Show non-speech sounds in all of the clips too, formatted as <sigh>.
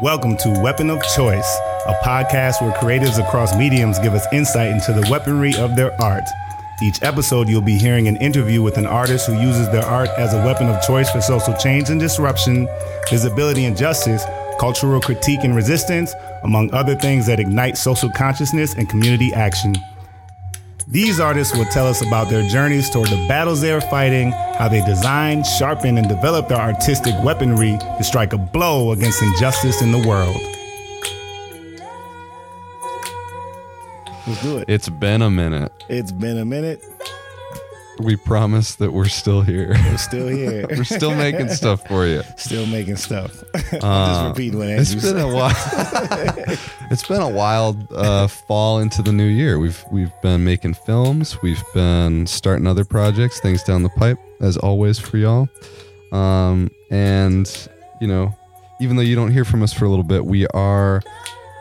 Welcome to Weapon of Choice, a podcast where creatives across mediums give us insight into the weaponry of their art. Each episode, you'll be hearing an interview with an artist who uses their art as a weapon of choice for social change and disruption, visibility and justice, cultural critique and resistance, among other things that ignite social consciousness and community action. These artists will tell us about their journeys toward the battles they are fighting, how they design, sharpen, and develop their artistic weaponry to strike a blow against injustice in the world. Let's do it. It's been a minute. It's been a minute. We promise that we're still here. We're still here. <laughs> we're still making stuff for you. still making stuff. <laughs> Uh, I'll just repeat what Andrew It's been a while. <laughs> it's been a wild uh, fall into the new year. We've we've been making films. We've been starting other projects. Things down the pipe, as always for y'all. Um, and you know, even though you don't hear from us for a little bit, we are.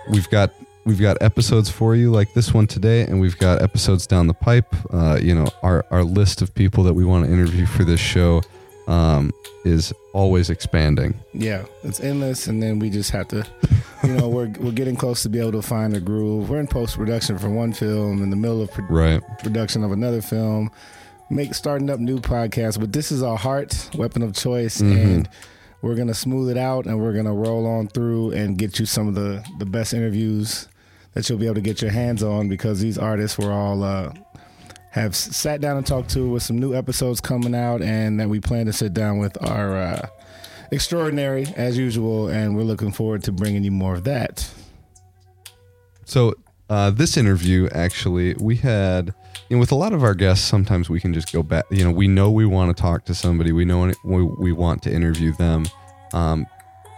We've got we've got episodes for you like this one today, and we've got episodes down the pipe. Uh, you know, our our list of people that we want to interview for this show um, is always expanding. Yeah, it's endless, and then we just have to, you know, <laughs> we're we're getting close to be able to find a groove. We're in post production for one film, in the middle of pro- Right. production of another film, make starting up new podcasts. But this is our heart, weapon of choice, and we're gonna smooth it out, and we're gonna roll on through and get you some of the the best interviews that you'll be able to get your hands on because these artists were all. Uh, have sat down and talked to with some new episodes coming out, and that we plan to sit down with our uh, extraordinary as usual, and we're looking forward to bringing you more of that. So uh, this interview, actually, we had, you know, with a lot of our guests, sometimes we can just go back. You know, we know we want to talk to somebody. We know we, we want to interview them um,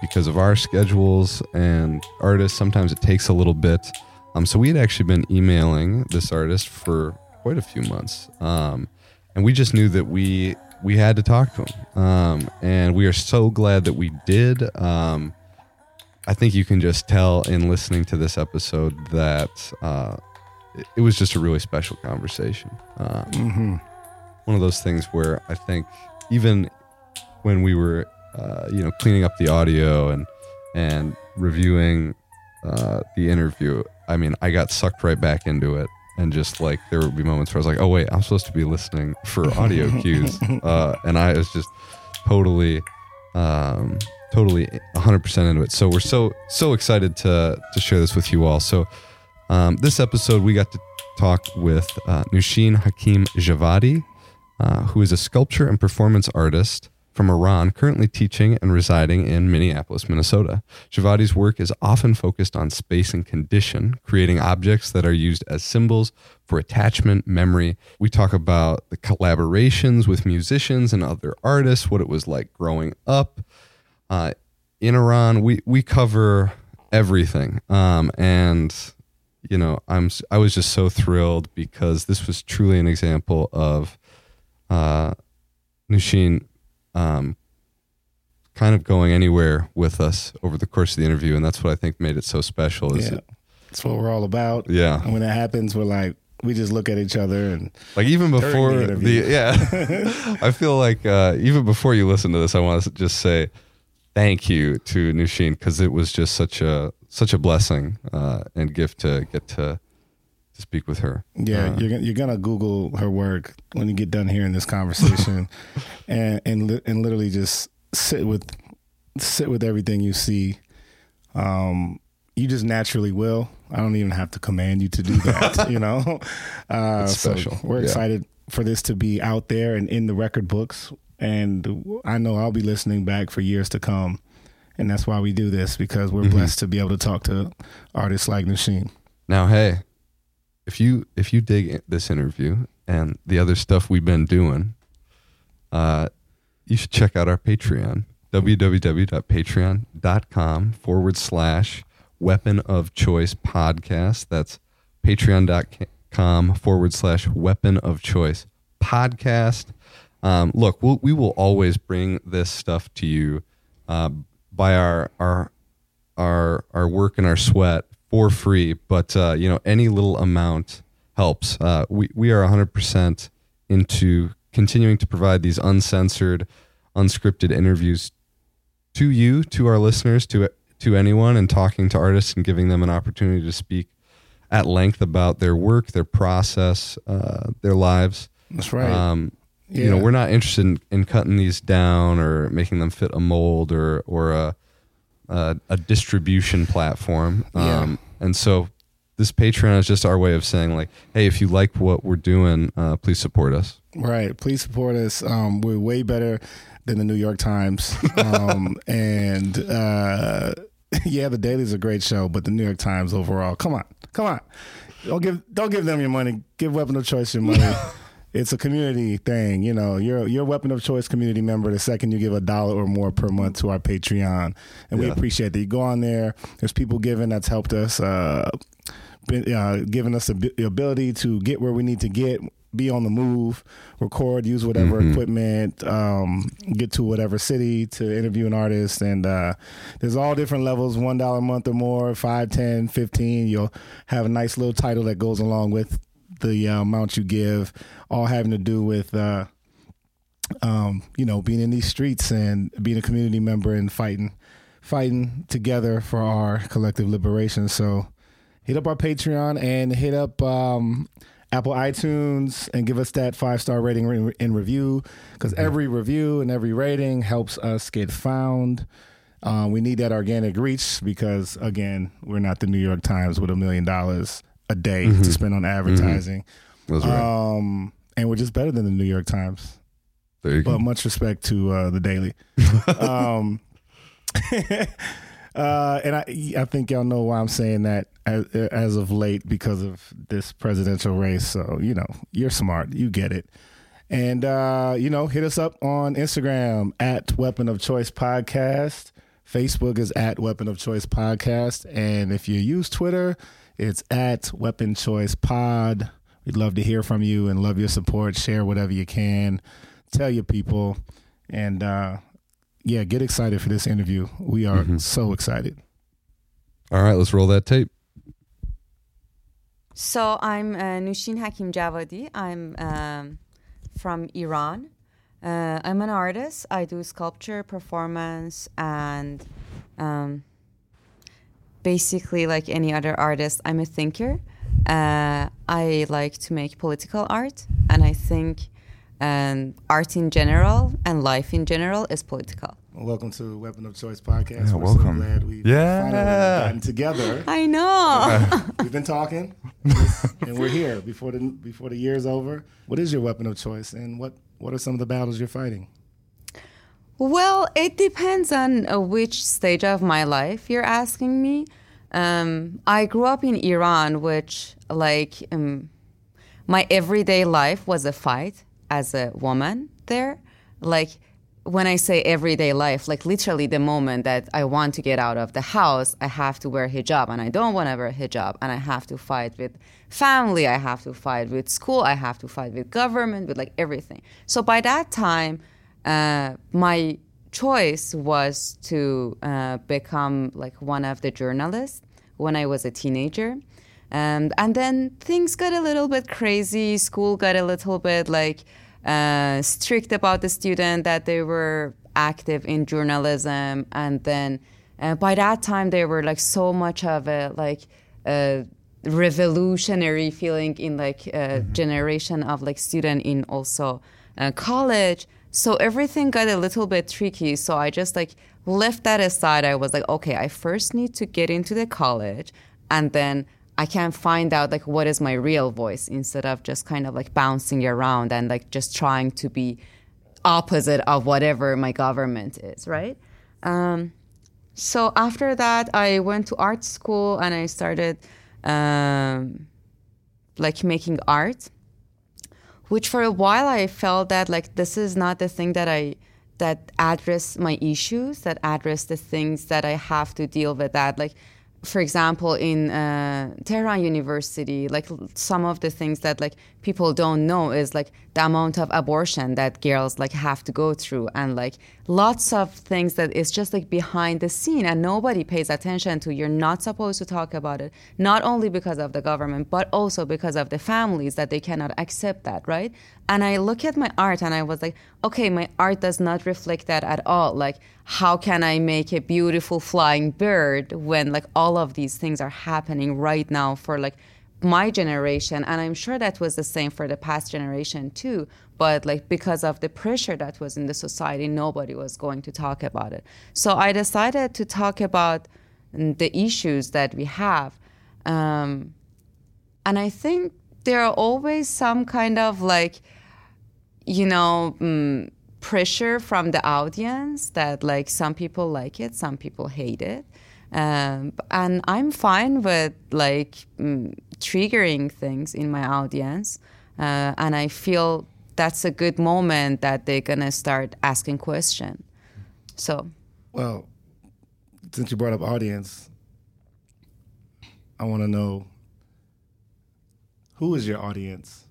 because of our schedules and artists. Sometimes it takes a little bit. Um, so we had actually been emailing this artist for quite a few months, um, and we just knew that we we had to talk to him, um, and we are so glad that we did. Um, I think you can just tell in listening to this episode that uh, it, it was just a really special conversation. Um, Mm-hmm. One of those things where I think even when we were, uh, you know, cleaning up the audio and and reviewing uh, the interview, I mean, I got sucked right back into it. And just like there would be moments where I was like, "Oh wait, I'm supposed to be listening for audio <laughs> cues," uh, and I was just totally um, totally 100% into it. So we're so so excited to to share this with you all. So um, this episode we got to talk with uh, Nushin Hakim Javadi, uh, who is a sculpture and performance artist from Iran, currently teaching and residing in Minneapolis, Minnesota. Javadi's work is often focused on space and condition, creating objects that are used as symbols for attachment, memory. We talk about the collaborations with musicians and other artists, what it was like growing up uh, in Iran. We we cover everything, um, and you know, I'm I was just so thrilled because this was truly an example of uh, Nushin um, kind of going anywhere with us over the course of the interview, and that's what I think made it so special. Is Yeah, it, that's what we're all about. yeah, And when that happens, we're like, we just look at each other and like even before the, interview. <laughs> yeah, <laughs> I feel like uh, even before you listen to this, I want to just say thank you to Nushin because it was just such a such a blessing uh, and gift to get to to speak with her. yeah, Uh, you're gonna, you're gonna Google her work when you get done hearing this conversation, <laughs> and and li- and literally just sit with sit with everything you see. Um, you just naturally will. I don't even have to command you to do that. <laughs> you know, uh, It's so special. we're Yeah. excited for this to be out there and in the record books. And I know I'll be listening back for years to come. And that's why we do this because we're Mhm. blessed to be able to talk to artists like Nushin. Now, hey, if you if you dig this interview and the other stuff we've been doing, uh, you should check out our Patreon www.patreon.com forward slash weapon of choice podcast. That's patreon.com forward slash weapon of choice podcast. Um, look, we'll, we will always bring this stuff to you uh, by our our our our work and our sweat for free. But uh, you know, any little amount helps. Uh, we we are 100 percent into continuing to provide these uncensored, unscripted interviews to you, to our listeners, to to anyone and talking to artists and giving them an opportunity to speak at length about their work, their process, uh, their lives. That's right. Um, You know, we're not interested in, in cutting these down or making them fit a mold or or a a, a distribution platform. Yeah. Um, and so this Patreon is just our way of saying like, hey, if you like what we're doing, uh, please support us. Right. Please support us. Um, we're way better than the New York Times. Um, <laughs> and uh, <laughs> yeah, the Daily's a great show, but the New York Times overall, come on, come on, don't give don't give them your money. Give Weapon of Choice your money. <laughs> it's a community thing. You know, you're you're a Weapon of Choice community member. The second you give a dollar or more per month to our Patreon, and we appreciate that. You go on there. There's people giving that's helped us. Uh, been, uh, giving us the ability to get where we need to get, be on the move, record, use whatever Mhm. equipment, um, get to whatever city to interview an artist. And uh, there's all different levels $1 a month or more, 5 10 15 You'll have a nice little title that goes along with the uh, amount you give, all having to do with. Uh, um, you know, being in these streets and being a community member and fighting, fighting together for our collective liberation. So, hit up our Patreon and hit up um, Apple iTunes and give us that five star rating re- and review because every review and every rating helps us get found. Uh, we need that organic reach because again, we're not the New York Times with a million dollars a day to spend on advertising. That's right. Um, and we're just better than the New York Times. there you go. But much respect to uh, the Daily. <laughs> um, <laughs> uh, and I, I think y'all know why I'm saying that as, as of late because of this presidential race. So you know, you're smart, you get it. And uh, you know, hit us up on Instagram at Weapon of Choice Podcast. Facebook is at Weapon of Choice Podcast, and if you use Twitter, it's at Weapon Choice Pod. We'd love to hear from you and love your support. Share whatever you can. Tell your people, and uh, yeah, get excited for this interview. We are so excited. All right, let's roll that tape. So I'm uh, Nushin Hakim Javadi. I'm um, from Iran. Uh, I'm an artist. I do sculpture, performance, and um, basically, like any other artist, I'm a thinker. Uh, I like to make political art, and I think um, art in general and life in general is political. Welcome to Weapon of Choice Podcast. Yeah, We're welcome. so glad we've Yeah. finally gotten together. <laughs> I know. <laughs> We've been talking, <laughs> and we're here before the before the year's over. What is your weapon of choice, and what what are some of the battles you're fighting? Well, it depends on uh, which stage of my life you're asking me. Um, I grew up in Iran, which, like, um, my everyday life was a fight as a woman there. Like, when I say everyday life, like literally the moment that I want to get out of the house, I have to wear hijab and I don't want to wear hijab and I have to fight with family, I have to fight with school, I have to fight with government, with like everything. So by that time, uh, my choice was to uh, become like one of the journalists when I was a teenager. Um, and then things got a little bit crazy. School got a little bit like uh, strict about the student that they were active in journalism. And then uh, by that time, they were like so much of a like a revolutionary feeling in like a generation of like student in also uh, college. So everything got a little bit tricky. So I just like left that aside. I was like, okay, I first need to get into the college and then I can find out like what is my real voice instead of just kind of like bouncing around and like just trying to be opposite of whatever my government is, right? Um, so after that, I went to art school and I started um, like making art which for a while I felt that like this is not the thing that I that address my issues, that address the things that I have to deal with. That like, for example, in uh, Tehran University, like some of the things that like people don't know is like the amount of abortion that girls like have to go through, and like lots of things that is just like behind the scene and nobody pays attention to. You're not supposed to talk about it, not only because of the government, but also because of the families that they cannot accept that, right? And I look at my art and I was like, okay, my art does not reflect that at all. Like, how can I make a beautiful flying bird when like all of these things are happening right now for like my generation and i'm sure that was the same for the past generation too but like because of the pressure that was in the society nobody was going to talk about it. So i decided to talk about the issues that we have um, and i think there are always some kind of like you know um, pressure from the audience that like some people like it some people hate it um, and I'm fine with like mm, triggering things in my audience. Uh, and I feel that's a good moment that they're to start asking questions. So, well, since you brought up audience, I want to know who is your audience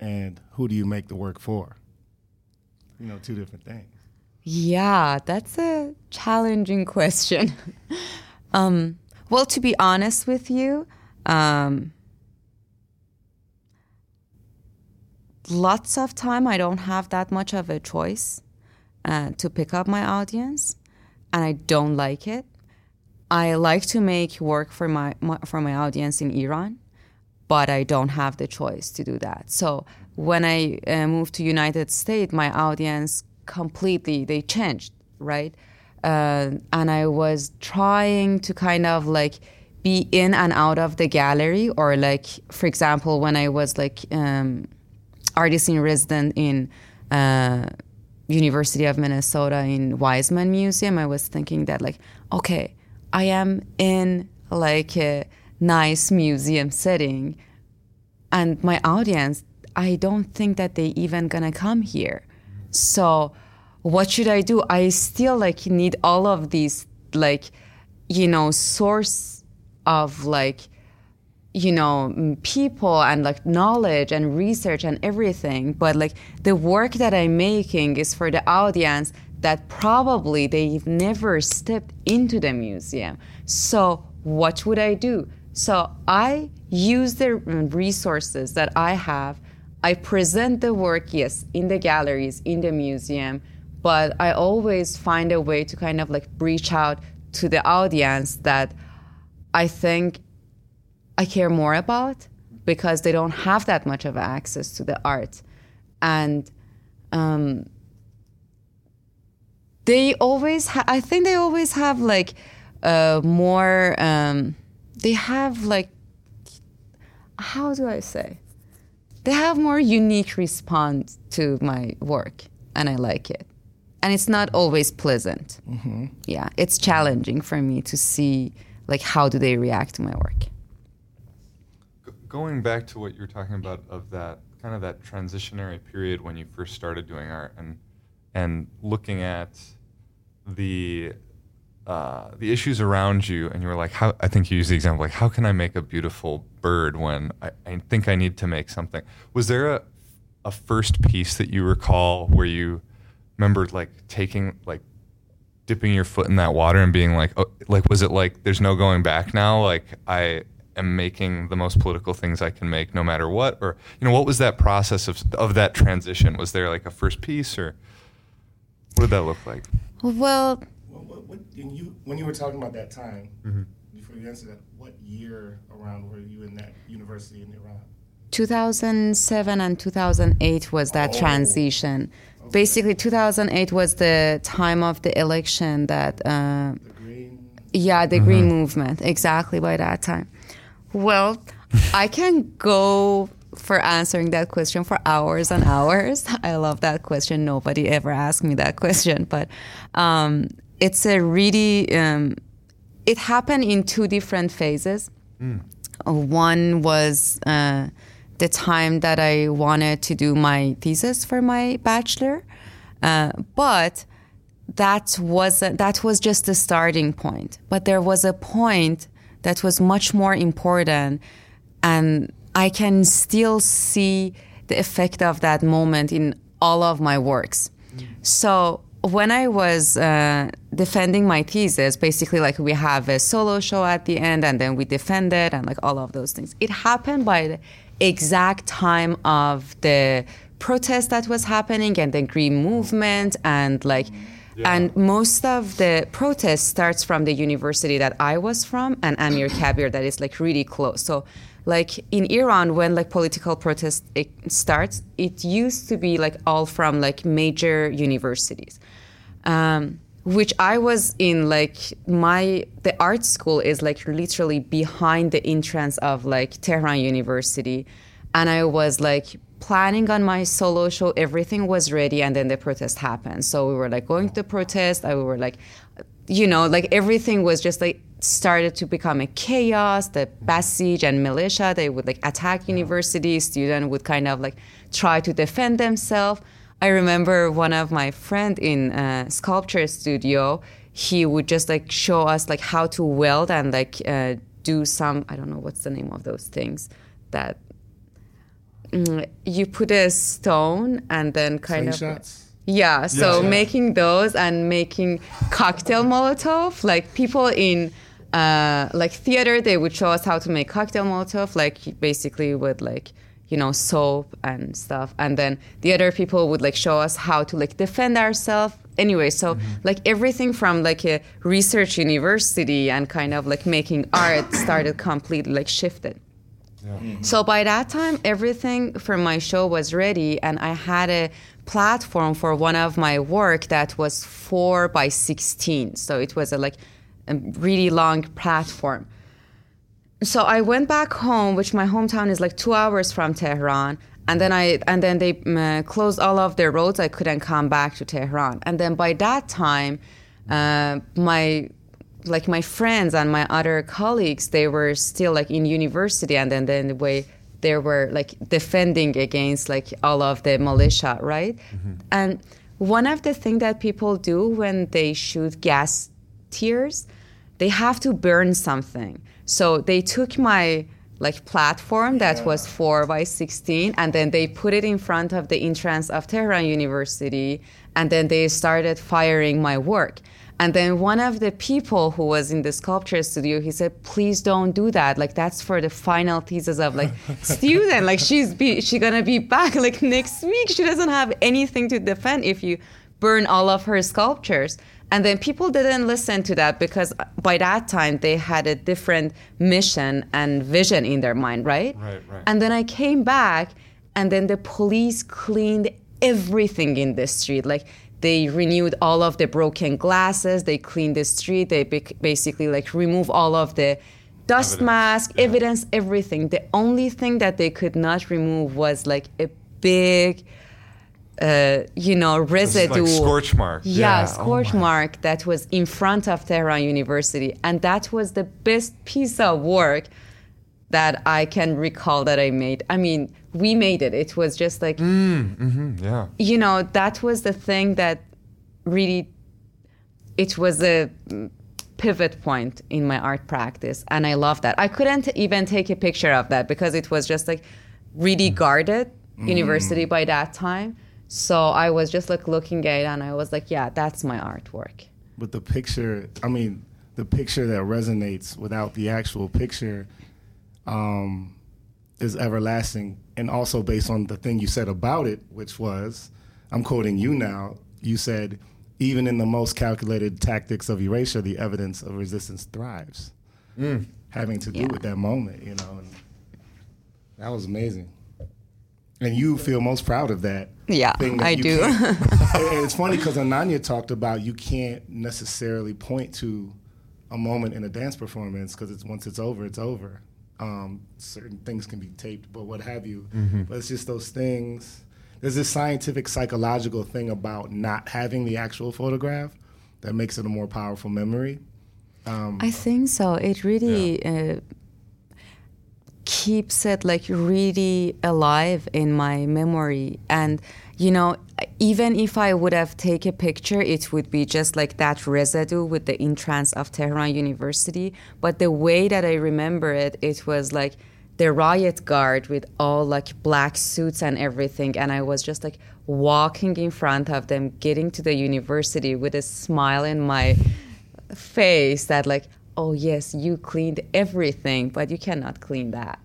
and who do you make the work for? You know, two different things. Yeah, that's a challenging question. <laughs> um, well, to be honest with you, um, lots of time I don't have that much of a choice uh, to pick up my audience, and I don't like it. I like to make work for my, my for my audience in Iran, but I don't have the choice to do that. So when I uh, moved to United States, my audience completely they changed right? Uh, and i was trying to kind of like be in and out of the gallery or like for example when i was like um, artist in resident in uh, university of minnesota in Weisman museum i was thinking that like okay i am in like a nice museum setting and my audience i don't think that they even gonna come here so what should I do? I still like need all of these like you know source of like you know people and like knowledge and research and everything. But like the work that i'm making is for the audience that probably they've never stepped into the museum. So what would i do? So i use the resources that i have I present the work, yes, in the galleries, in the museum, but I always find a way to kind of like reach out to the audience that I think I care more about because they don't have that much of access to the art. And um, they always, ha- I think they always have like uh, more, um, they have like, how do I say? They have more unique response to my work and i like it. And it's not always pleasant. Mm-hmm. yeah it's challenging for me to see like how do they react to my work. Going back to what you were talking about of that kind of that transitionary period when you first started doing art and and looking at the uh, the issues around you, and you were like, "How?" I think you used the example like, "How can I make a beautiful bird when I, I think I need to make something?" Was there a a first piece that you recall where you remembered like taking like dipping your foot in that water and being like, oh, like was it like there's no going back now? Like I am making the most political things I can make no matter what, or you know, what was that process of of that transition? Was there like a first piece, or what did that look like? Well what you when you were talking about that time mm-hmm. before you answer that, what year around were you in that university in Iran? 2007 and 2008 was that oh. transition. Okay. Basically, 2008 was the time of the election that. Uh, the green. Yeah, the mm-hmm. green movement. Exactly by that time. Well, <laughs> I can go for answering that question for hours and hours. <laughs> I love that question. Nobody ever asked me that question, but um, it's a really um, it happened in two different phases. Mm. One was uh, the time that I wanted to do my thesis for my bachelor, uh, but that was that was just the starting point. But there was a point that was much more important, and I can still see the effect of that moment in all of my works. Mm. So when I was uh, defending my thesis, basically, like we have a solo show at the end, and then we defend it, and like all of those things. It happened by the exact time of the protest that was happening and the green movement, and like. And most of the protest starts from the university that I was from and Amir <clears throat> Kabir that is like really close. So like in Iran when like political protest it starts, it used to be like all from like major universities. Um, which I was in like my the art school is like literally behind the entrance of like Tehran University. And I was like planning on my solo show. Everything was ready and then the protest happened. So we were like going to protest. I we were like you know like everything was just like started to become a chaos. The basij and militia they would like attack universities. Students would kind of like try to defend themselves i remember one of my friend in uh, sculpture studio he would just like show us like how to weld and like uh, do some i don't know what's the name of those things that mm, you put a stone and then kind of Slingshots? yeah, so Yeah. making those and making cocktail molotov, like people in uh, like theater, they would show us how to make cocktail molotov, like basically with like you know soap and stuff, and then the other people would like show us how to like defend ourselves. Anyway, so mm-hmm. like everything from like a research university and kind of like making art <coughs> started completely like shifted. Mm-hmm. So by that time, everything for my show was ready, and I had a platform for one of my work that was four by sixteen. So it was a like a really long platform. So I went back home, which my hometown is like two hours from Tehran, and then I and then they um, uh, closed all of their roads. I couldn't come back to Tehran, and then by that time, uh, my like my friends and my other colleagues, they were still like in university, and then then the way they were like defending against like all of the militia, right? And one of the things that people do when they shoot gas tears, they have to burn something. So they took my like platform that was four by sixteen, and then they put it in front of the entrance of Tehran University, and then they started firing my work. And then one of the people who was in the sculpture studio, he said, "Please don't do that. Like that's for the final thesis of like <laughs> student. Like she's be she gonna be back like next week. She doesn't have anything to defend if you burn all of her sculptures." And then people didn't listen to that because uh, by that time they had a different mission and vision in their mind, right? Right, right. And then I came back, and then the police cleaned everything in the street. Like they renewed all of the broken glasses, they cleaned the street, they basically like remove all of the dust Evidence, mask, yeah. evidence, everything. The only thing that they could not remove was like a big, uh, you know, This is residue. like scorch mark. Yeah, Oh scorch my- mark that was in front of Tehran University. And that was the best piece of work that I can recall that I made. I mean, we made it. It was just like, Yeah. you know, that was the thing that really, it was a mm, pivot point in my art practice. And I love that. I couldn't even take a picture of that because it was just like really guarded university by that time. So I was just like looking at it and I was like, yeah, that's my artwork. But the picture, I mean, the picture that resonates without the actual picture um, is everlasting. And also based on the thing you said about it, which was, I'm quoting you now, you said, even in the most calculated tactics of erasure, the evidence of resistance thrives. Having to do Yeah. with that moment, you know. And that was amazing. And you feel most proud of that. Yeah, thing that I you do. <laughs> and it's funny because Ananya talked about you can't necessarily point to a moment in a dance performance because it's once it's over, it's over. Um, certain things can be taped, but what have you. But it's just those things. There's this scientific psychological thing about not having the actual photograph that makes it a more powerful memory. I think so. It really uh, keeps it like really alive in my memory. And, you know, even if I would have taken a picture, it would be just like that residue with the entrance of Tehran University. But the way that I remember it, it was like the riot guard with all like black suits and everything and i was just like walking in front of them getting to the university with a smile in my face that like oh yes you cleaned everything but you cannot clean that.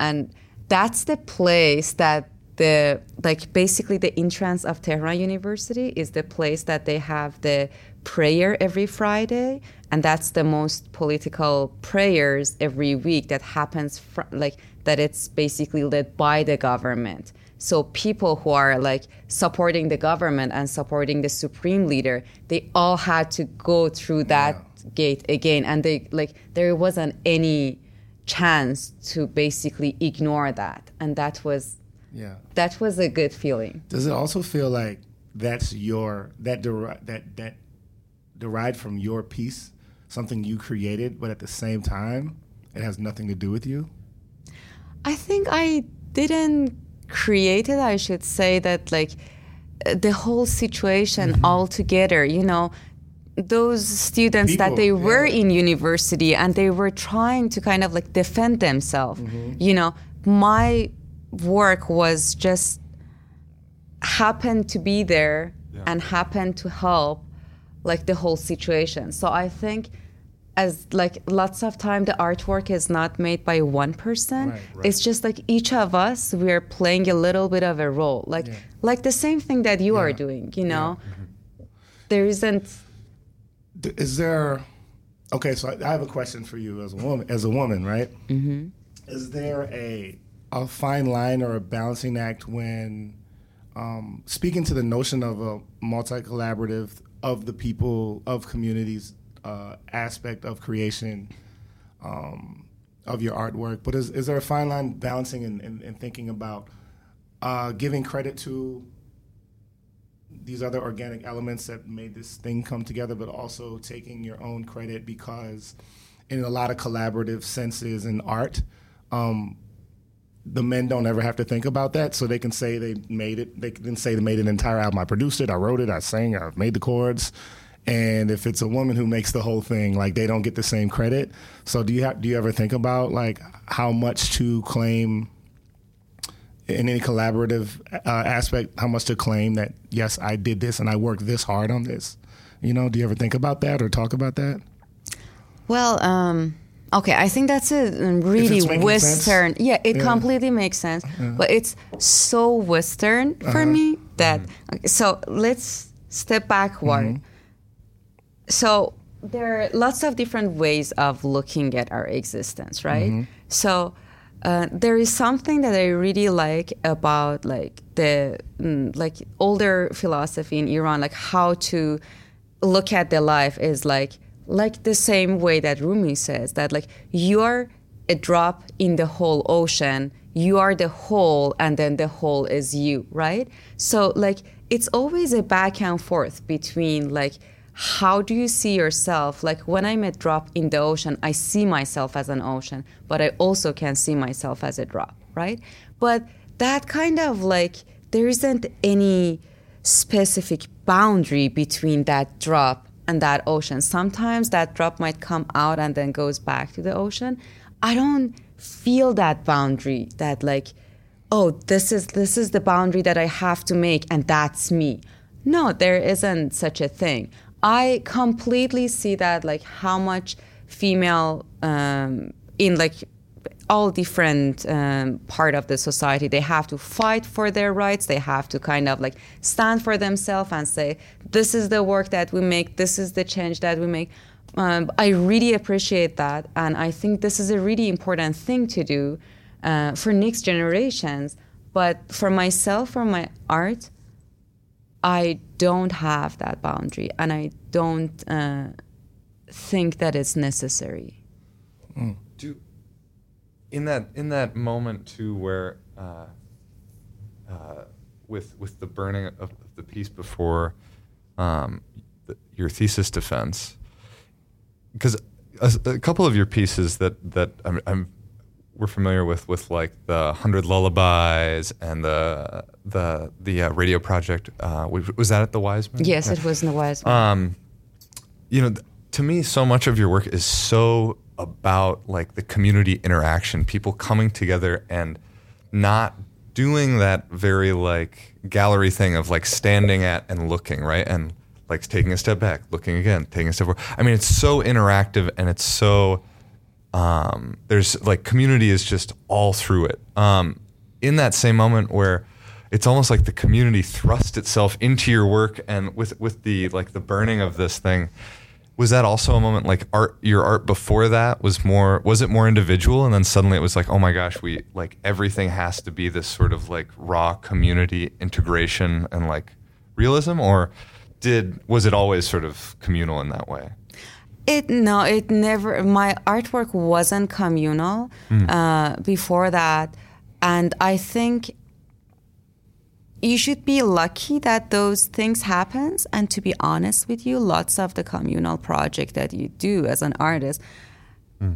And that's the place that the like basically the entrance of Tehran University is the place that they have the prayer every Friday and that's the most political prayers every week that happens fr- like that it's basically led by the government. So people who are like supporting the government and supporting the supreme leader they all had to go through that gate again and they like there wasn't any chance to basically ignore that and that was Yeah. that was a good feeling Does it also feel like that's your that deri- that that derived from your piece, something you created, but at the same time, it has nothing to do with you? I think I didn't create it. I should say that like the whole situation Mm-hmm. all together, you know, those students that they were yeah. in university and they were trying to kind of like defend themselves. Mm-hmm. You know, my work was just happened to be there and happened to help like the whole situation. So I think as like lots of time the artwork is not made by one person. Right, It's just like each of us we are playing a little bit of a role. Like like the same thing that you are doing, you know. There isn't Is there? Okay, so I have a question for you as a woman. As a woman, right? Mm-hmm. Is there a a fine line or a balancing act when um, speaking to the notion of a multi collaborative of the people of communities uh, aspect of creation um, of your artwork? But is is there a fine line balancing and, and, and thinking about uh, giving credit to these other organic elements that made this thing come together, but also taking your own credit because, in a lot of collaborative senses in art, um, the men don't ever have to think about that, so they can say they made it. They can say they made an entire album. I produced it. I wrote it. I sang. I made the chords. And if it's a woman who makes the whole thing, like they don't get the same credit. So do you have, do you ever think about like how much to claim in any collaborative uh, aspect, how much to claim that yes, I did this and I worked this hard on this. You know, do you ever think about that or talk about that? Well, um, okay, I think that's a really Western. sense. Yeah, it Yeah. completely makes sense. But it's so Western Uh-huh. for me that. okay, so let's step backward. Mm-hmm. So there are lots of different ways of looking at our existence, right? Mm-hmm. So. Uh, there is something that I really like about like the mm, like older philosophy in Iran, like how to look at the life is like like the same way that Rumi says that like you're a drop in the whole ocean, you are the whole, and then the whole is you, right? So like it's always a back and forth between like how do you see yourself? Like when I'm a drop in the ocean, I see myself as an ocean, but I also can see myself as a drop, right? But that kind of like there isn't any specific boundary between that drop and that ocean. Sometimes that drop might come out and then goes back to the ocean. I don't feel that boundary that like oh this is this is the boundary that I have to make and that's me. No, there isn't such a thing. I completely see that like how much female um, in like all different um, part of the society they have to fight for their rights they have to kind of like stand for themselves and say this is the work that we make this is the change that we make. Um, i really appreciate that and i think this is a really important thing to do uh, for next generations. But for myself for my art i don't have that boundary and i don't uh, think that it's necessary. Do in that in that moment too, where uh, uh, with with the burning of, of the piece before um, the, your thesis defense, because a, a couple of your pieces that that I'm, I'm we're familiar with with like the hundred lullabies and the the the uh, radio project. Uh, was that at the Weisman? yes Yeah. it was in the wise Um, you know, th- to me, so much of your work is so about like the community interaction, people coming together and not doing that very like gallery thing of like standing at and looking, right? And like taking a step back, looking again, taking a step forward. I mean, it's so interactive and it's so um, there's like community is just all through it. Um, in that same moment where it's almost like the community thrust itself into your work, and with with the like the burning of this thing, was that also a moment like art your art before that was more was it more individual? And then suddenly it was like oh my gosh we like everything has to be this sort of like raw community integration and like realism? Or did was it always sort of communal in that way it no it never my artwork wasn't communal Hmm. uh, before that. And i think you should be lucky that those things happens. And to be honest with you lots of the communal project that you do as an artist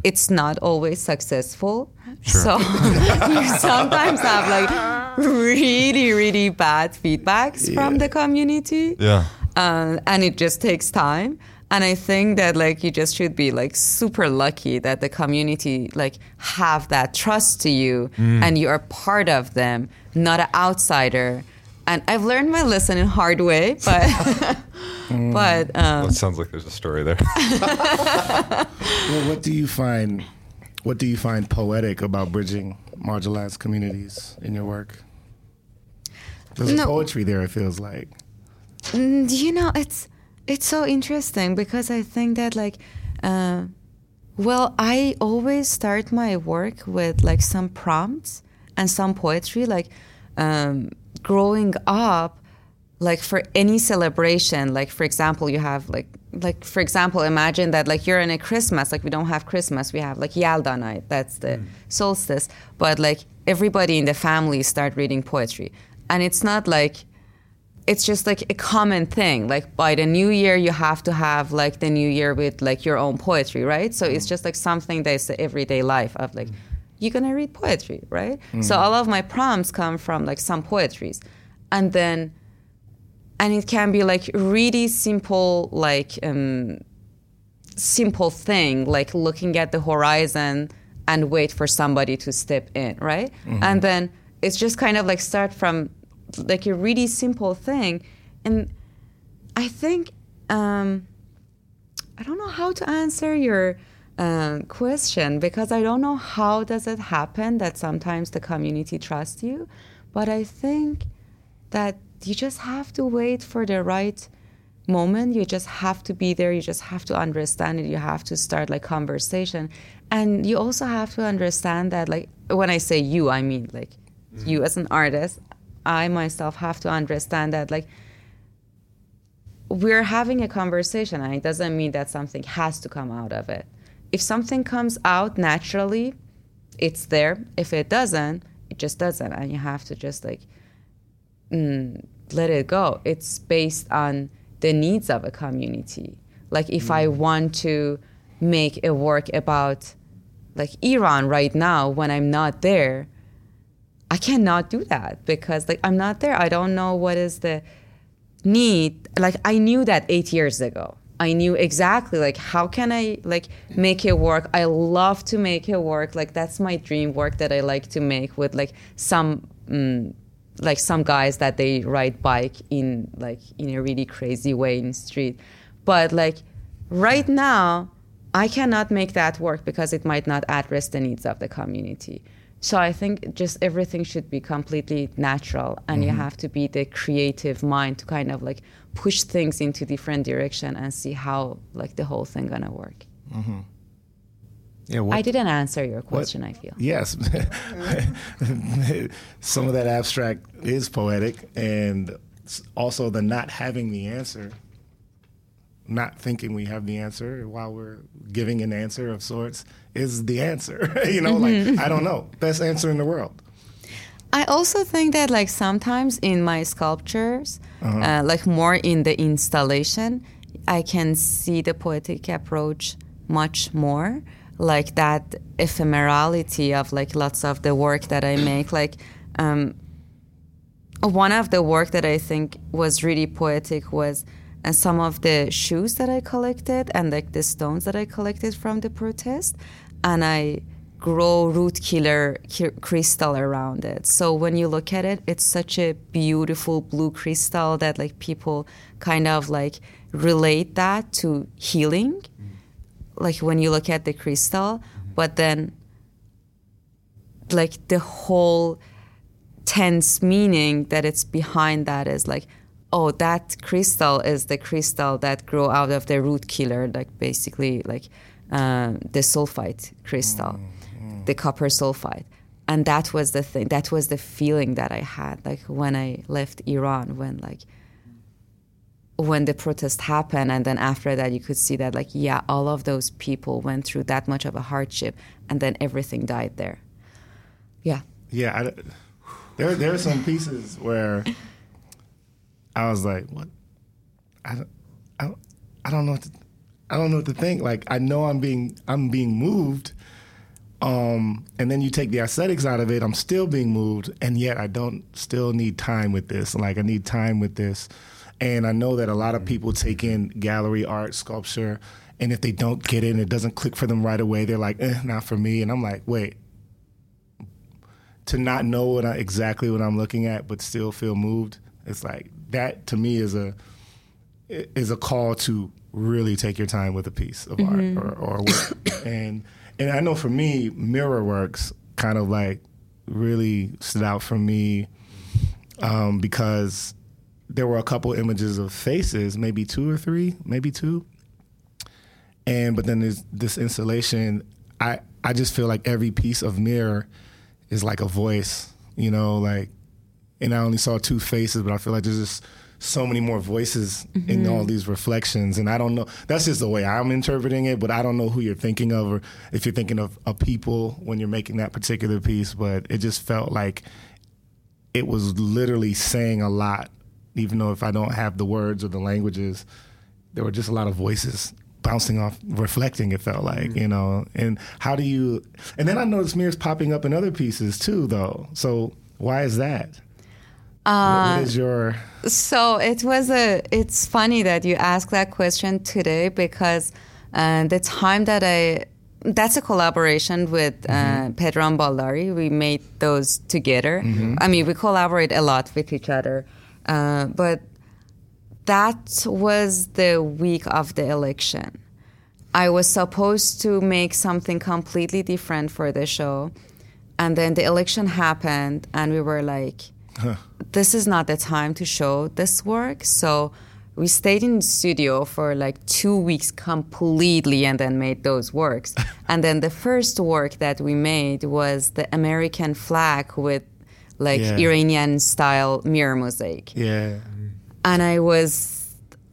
it's not always successful. So <laughs> you sometimes have like really really bad feedbacks from the community. Yeah. Uh, and it just takes time and i think that like you just should be like super lucky that the community like have that trust to you and you are part of them not an outsider and i've learned my lesson in hard way but <laughs> but um, well, it sounds like there's a story there <laughs> Well, what do you find? What do you find poetic about bridging marginalized communities in your work? There's No. poetry there. It feels like. Mm, you know it's it's so interesting because i think that like uh, well i always start my work with like some prompts and some poetry like um, growing up like for any celebration like for example you have like like for example imagine that like you're in a christmas like we don't have christmas we have like yalda night that's the solstice but like everybody in the family start reading poetry. And it's not like it's just like a common thing. Like by the new year you have to have like the new year with like your own poetry right? So it's mm. just like something that's the everyday life of like mm. you're gonna read poetry right? Mm. So all of my prompts come from like some poetries. And then and it can be like really simple like um simple thing like looking at the horizon and wait for somebody to step in right? Mm-hmm. And then it's just kind of like start from like a really simple thing. And i think um i don't know how to answer your uh, question because i don't know how does it happen that sometimes the community trusts you but i think that you just have to wait for the right moment. You just have to be there. You just have to understand it. You have to start like conversation. And you also have to understand that like when i say you i mean like you as an artist i myself have to understand that like we're having a conversation and it doesn't mean that something has to come out of it. If something comes out naturally it's there. If it doesn't it just doesn't and you have to just like mm, let it go. It's based on the needs of a community. Like if i want to make a work about like iran right now when i'm not there i cannot do that because like i'm not there. I don't know what is the need. Like i knew that eight years ago. I knew exactly like how can i like make it work? I love to make it work. Like that's my dream work that i like to make with like some mm, like some guys that they ride bike in like in a really crazy way in street. But like right now i cannot make that work because it might not address the needs of the community so i think just everything should be completely natural and you mm-hmm. have to be the creative mind to kind of like push things into different direction and see how like the whole thing gonna work mm-hmm. Yeah. What, i didn't answer your question i feel Yes. <laughs> Some of that abstract is poetic, and also the not having the answer, not thinking we have the answer while we're giving an answer of sorts is the answer. <laughs> you know, like, I don't know. Best answer in the world. I also think that like sometimes in my sculptures, uh, like more in the installation, I can see the poetic approach much more, like that ephemerality of like lots of the work that I make. Like um, one of the work that I think was really poetic was and some of the shoes that I collected and like the stones that I collected from the protest, and I grow root killer crystal around it. So when you look at it, it's such a beautiful blue crystal that like people kind of like relate that to healing. Mm-hmm. Like when you look at the crystal, mm-hmm. but then like the whole tense meaning that it's behind that is like oh that crystal is the crystal that grew out of the root killer like basically like uh, the sulfite crystal the copper sulfide and that was the thing that was the feeling that i had like when i left iran when like when the protest happened and then after that you could see that like yeah all of those people went through that much of a hardship and then everything died there. Yeah. Yeah, I, there there are some pieces where <laughs> I was like, "What? I don't, I don't, I don't know what to, I don't know what to think." Like I know I'm being I'm being moved, um, and then you take the aesthetics out of it. I'm still being moved, and yet I don't still need time with this. Like I need time with this, and I know that a lot of people take in gallery art, sculpture, and if they don't get it and it doesn't click for them right away, they're like, eh, "Not for me." And I'm like, "Wait." to not know what I, exactly what I'm looking at, but still feel moved. It's like that to me is a is a call to really take your time with a piece of art or, or work. and and I know for me, mirror works kind of like really stood out for me um, because there were a couple images of faces, maybe two or three, maybe two. And but then there's this installation. I I just feel like every piece of mirror is like a voice, you know, like, and I only saw two faces, but I feel like there's just so many more voices in mm-hmm. all these reflections. And I don't know, that's just the way I'm interpreting it, but I don't know who you're thinking of or if you're thinking of a people when you're making that particular piece, but it just felt like it was literally saying a lot, even though if I don't have the words or the languages, there were just a lot of voices bouncing off, reflecting. It felt like mm-hmm. you know. And how do you? And then I noticed mirrors popping up in other pieces too, though. So why is that? What- what is your? So it was a. It's funny that you asked that question today because uh, the time that I. That's a collaboration with uh, Pedram Baldari. We made those together. I mean, we collaborate a lot with each other, uh, but that was the week of the election. I was supposed to make something completely different for the show, and then the election happened, and we were like, this is not the time to show this work. So we stayed in the studio for like two weeks completely and then made those works. <laughs> and then the first work that we made was the American flag with like Yeah. Iranian style mirror mosaic Yeah. and I was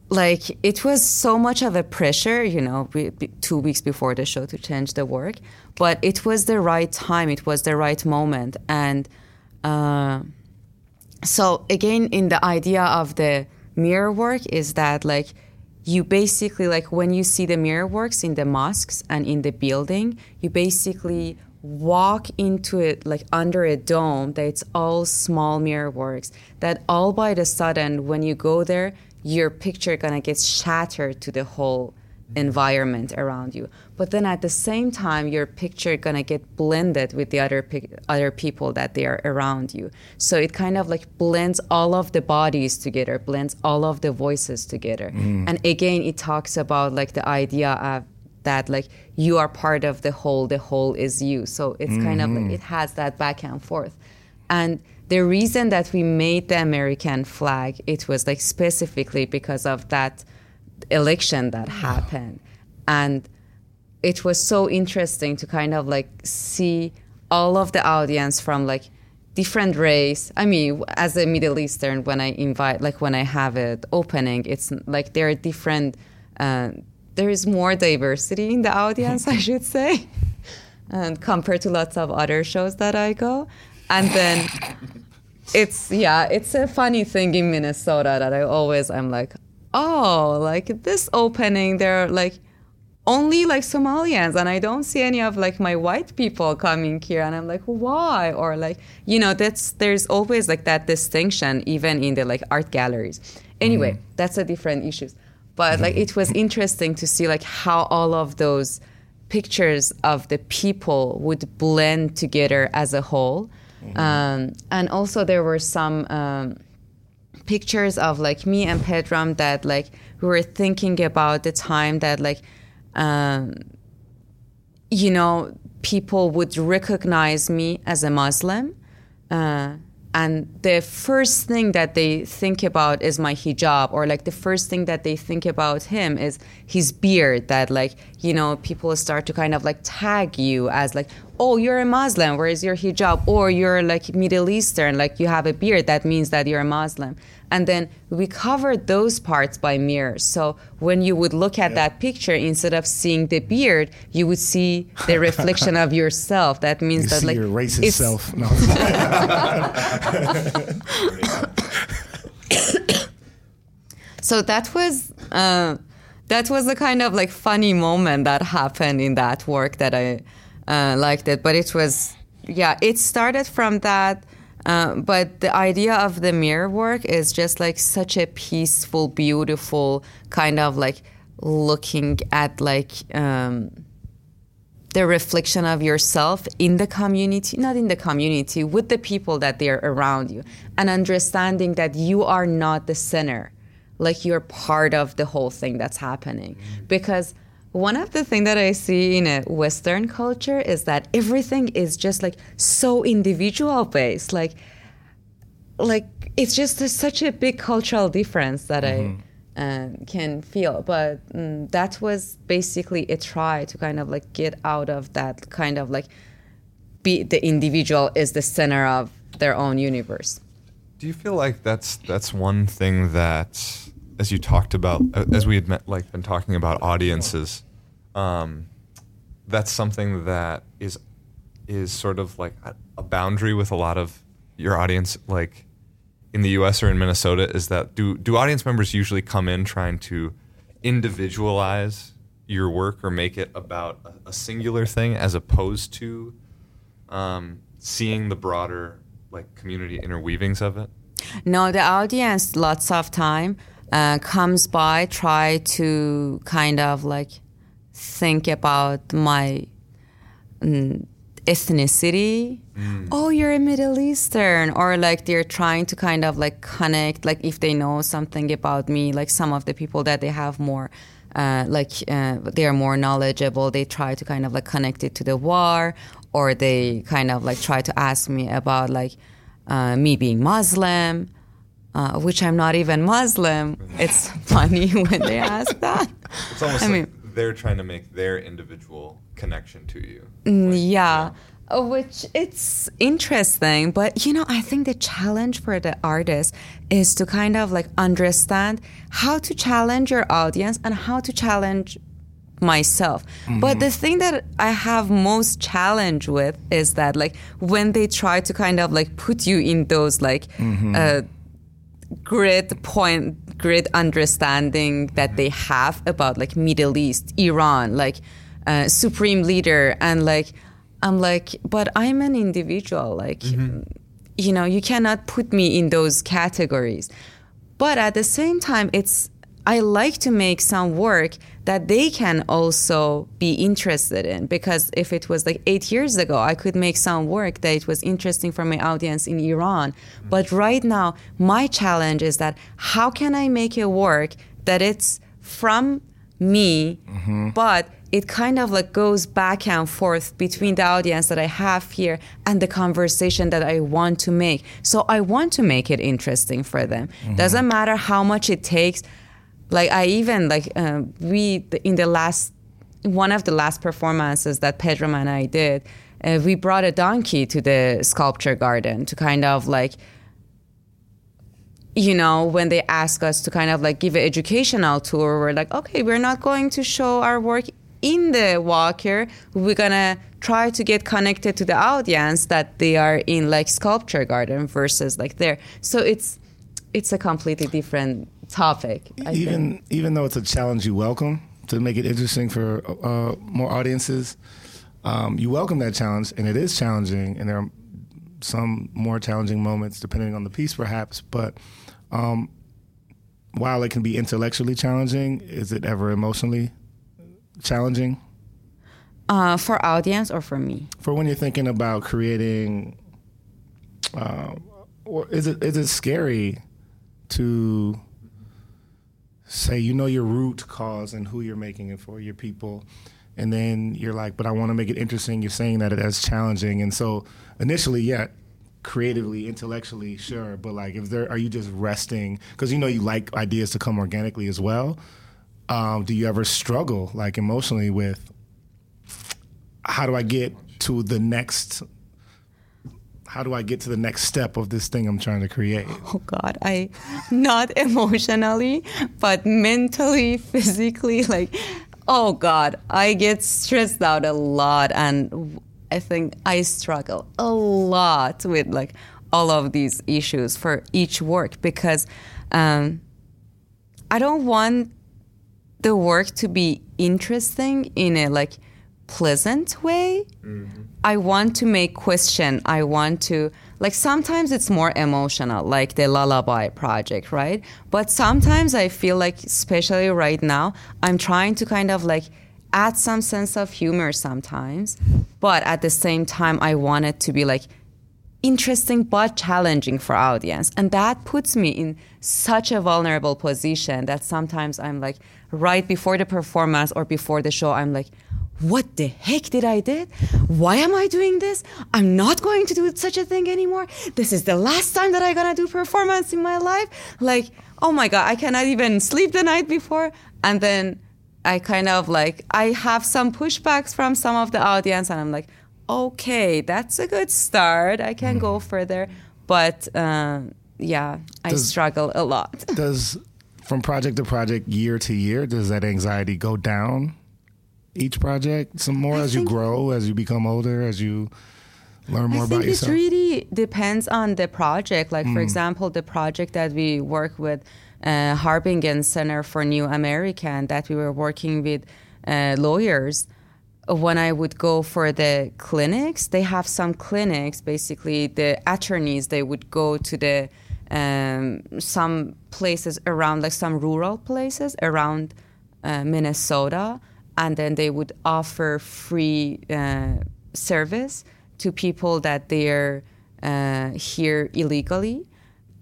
like, it was so much of a pressure, you know, be- be- two weeks before the show to change the work, but it was the right time, it was the right moment, and uh, so again, in the idea of the mirror work is that like you basically like when you see the mirror works in the mosques and in the building, you basically walk into it like under a dome that it's all small mirror works that all by the sudden when you go there your picture gonna get shattered to the whole Mm-hmm. environment around you. But then at the same time your picture gonna get blended with the other pic- other people that they are around you. So it kind of like blends all of the bodies together blends all of the voices together. Mm-hmm. And again it talks about like the idea of that like you are part of the whole the whole is you. So it's kind of like it has that back and forth. And the reason that we made the american flag it was like specifically because of that election that happened. And it was so interesting to kind of like see all of the audience from like different race. I mean as a middle eastern when i invite like when i have it opening it's like there are different uh, there is more diversity in the audience i should say <laughs> and compared to lots of other shows that i go. And then it's yeah it's a funny thing in minnesota that i always i'm like oh like this opening there are like only like somalians and i don't see any of like my white people coming here and i'm like why? Or like you know that's there's always like that distinction even in the like art galleries. Anyway that's a different issue but like it was interesting to see like how all of those pictures of the people would blend together as a whole. Um, and also there were some um, pictures of like me and Pedram that like we were thinking about the time that like um, you know people would recognize me as a Muslim. Uh, and the first thing that they think about is my hijab or like the first thing that they think about him is his beard that like you know people start to kind of like tag you as like oh you're a muslim where is your hijab? Or you're like middle eastern like you have a beard that means that you're a muslim. And then we covered those parts by mirrors. So when you would look at that picture instead of seeing the beard you would see the <laughs> reflection of yourself. That means You that see like your racist it's- self. <laughs> No. <laughs> so that was uh, that was the kind of like funny moment that happened in that work that I uh, liked it. But it was yeah, it started from that. Uh, but the idea of the mirror work is just like such a peaceful, beautiful kind of like looking at like um, the reflection of yourself in the community, not in the community, with the people that they're around you, and understanding that you are not the center, like you're part of the whole thing that's happening. Because one of the things that I see in a Western culture is that everything is just like so individual based, like like it's just a, such a big cultural difference that I uh, can feel. But mm, that was basically a try to kind of like get out of that kind of like be the individual is the center of their own universe. Do you feel like that's that's one thing that, as you talked about, as we had met, like been talking about audiences, um, that's something that is is sort of like a, a boundary with a lot of your audience, like in the U.S. or in Minnesota. Is that do do audience members usually come in trying to individualize your work or make it about a, a singular thing as opposed to um, seeing the broader like community interweavings of it? No, the audience lots of time uh, comes by, try to kind of like think about my mm, ethnicity. Oh, you're a Middle Eastern, or like they're trying to kind of like connect, like if they know something about me, like some of the people that they have more. Uh, like uh, they are more knowledgeable. They try to kind of like connect it to the war, or they kind of like try to ask me about like uh, me being Muslim, uh, which I'm not even Muslim. It's <laughs> funny when they ask <laughs> that. It's almost I like mean- they're trying to make their individual connection to you. Mm, yeah. Uh, Which it's interesting, but you know, I think the challenge for the artist is to kind of like understand how to challenge your audience and how to challenge myself. But the thing that I have most challenge with is that like when they try to kind of like put you in those like uh, grid point grid understanding that they have about like middle east iran like uh, supreme leader. And like i'm like but i'm an individual like you know you cannot put me in those categories. But at the same time it's i like to make some work that they can also be interested in because if it was like eight years ago i could make some work that it was interesting for my audience in iran but right now my challenge is that how can i make a work that it's from me mm-hmm. but it kind of like goes back and forth between the audience that I have here and the conversation that I want to make. So I want to make it interesting for them. Mm-hmm. Doesn't matter how much it takes. Like I even like uh, we in the last one of the last performances that Pedram and I did, uh, we brought a donkey to the sculpture garden to kind of like you know, when they ask us to kind of like give an educational tour, we're like, okay, we're not going to show our work in the walker. We're gonna try to get connected to the audience that they are in like sculpture garden versus like there. So it's it's a completely different topic. I even think. even though it's a challenge, you welcome to make it interesting for uh, more audiences. Um, you welcome that challenge, and it is challenging, and there are some more challenging moments depending on the piece, perhaps. But um, while it can be intellectually challenging, is it ever emotionally challenging? Uh, for audience or for me? For when you're thinking about creating, uh, or is it is it scary to say you know your root cause and who you're making it for, your people, and then you're like, but I want to make it interesting. You're saying that it is challenging, and so initially, yeah, creatively, intellectually, sure, but like, if there are you just resting because you know you like ideas to come organically as well. Um, do you ever struggle like emotionally with how do I get to the next how do I get to the next step of this thing I'm trying to create? <laughs> Oh God, I not <laughs> emotionally, but mentally, physically, like, oh God, I get stressed out a lot, and I think I struggle a lot with like all of these issues for each work because um, I don't want the work to be interesting in a like pleasant way. Mm-hmm. I want to make question. I want to like sometimes it's more emotional, like the lullaby project, right? But sometimes I feel like, especially right now, I'm trying to kind of like add some sense of humor sometimes, but at the same time, I want it to be like interesting but challenging for audience, and that puts me in such a vulnerable position that sometimes I'm like right before the performance or before the show, I'm like what the heck did I did? Why am I doing this? I'm not going to do such a thing anymore. This is the last time that I'm gonna do performance in my life. Like, oh my god, I cannot even sleep the night before. And then I kind of like I have some pushbacks from some of the audience, and I'm like, okay, that's a good start. I can go further, but uh, yeah, I does, struggle a lot. <laughs> does from project to project, year to year, does that anxiety go down? Each project some more I as you grow, as you become older, as you learn more about yourself? It really depends on the project. Like, mm. for example, the project that we work with, uh, Harbingen Center for New American, that we were working with uh, lawyers. When I would go for the clinics, they have some clinics. Basically, the attorneys they would go to the um, some places around, like some rural places around uh, Minnesota and then they would offer free uh, service to people that they're uh, here illegally.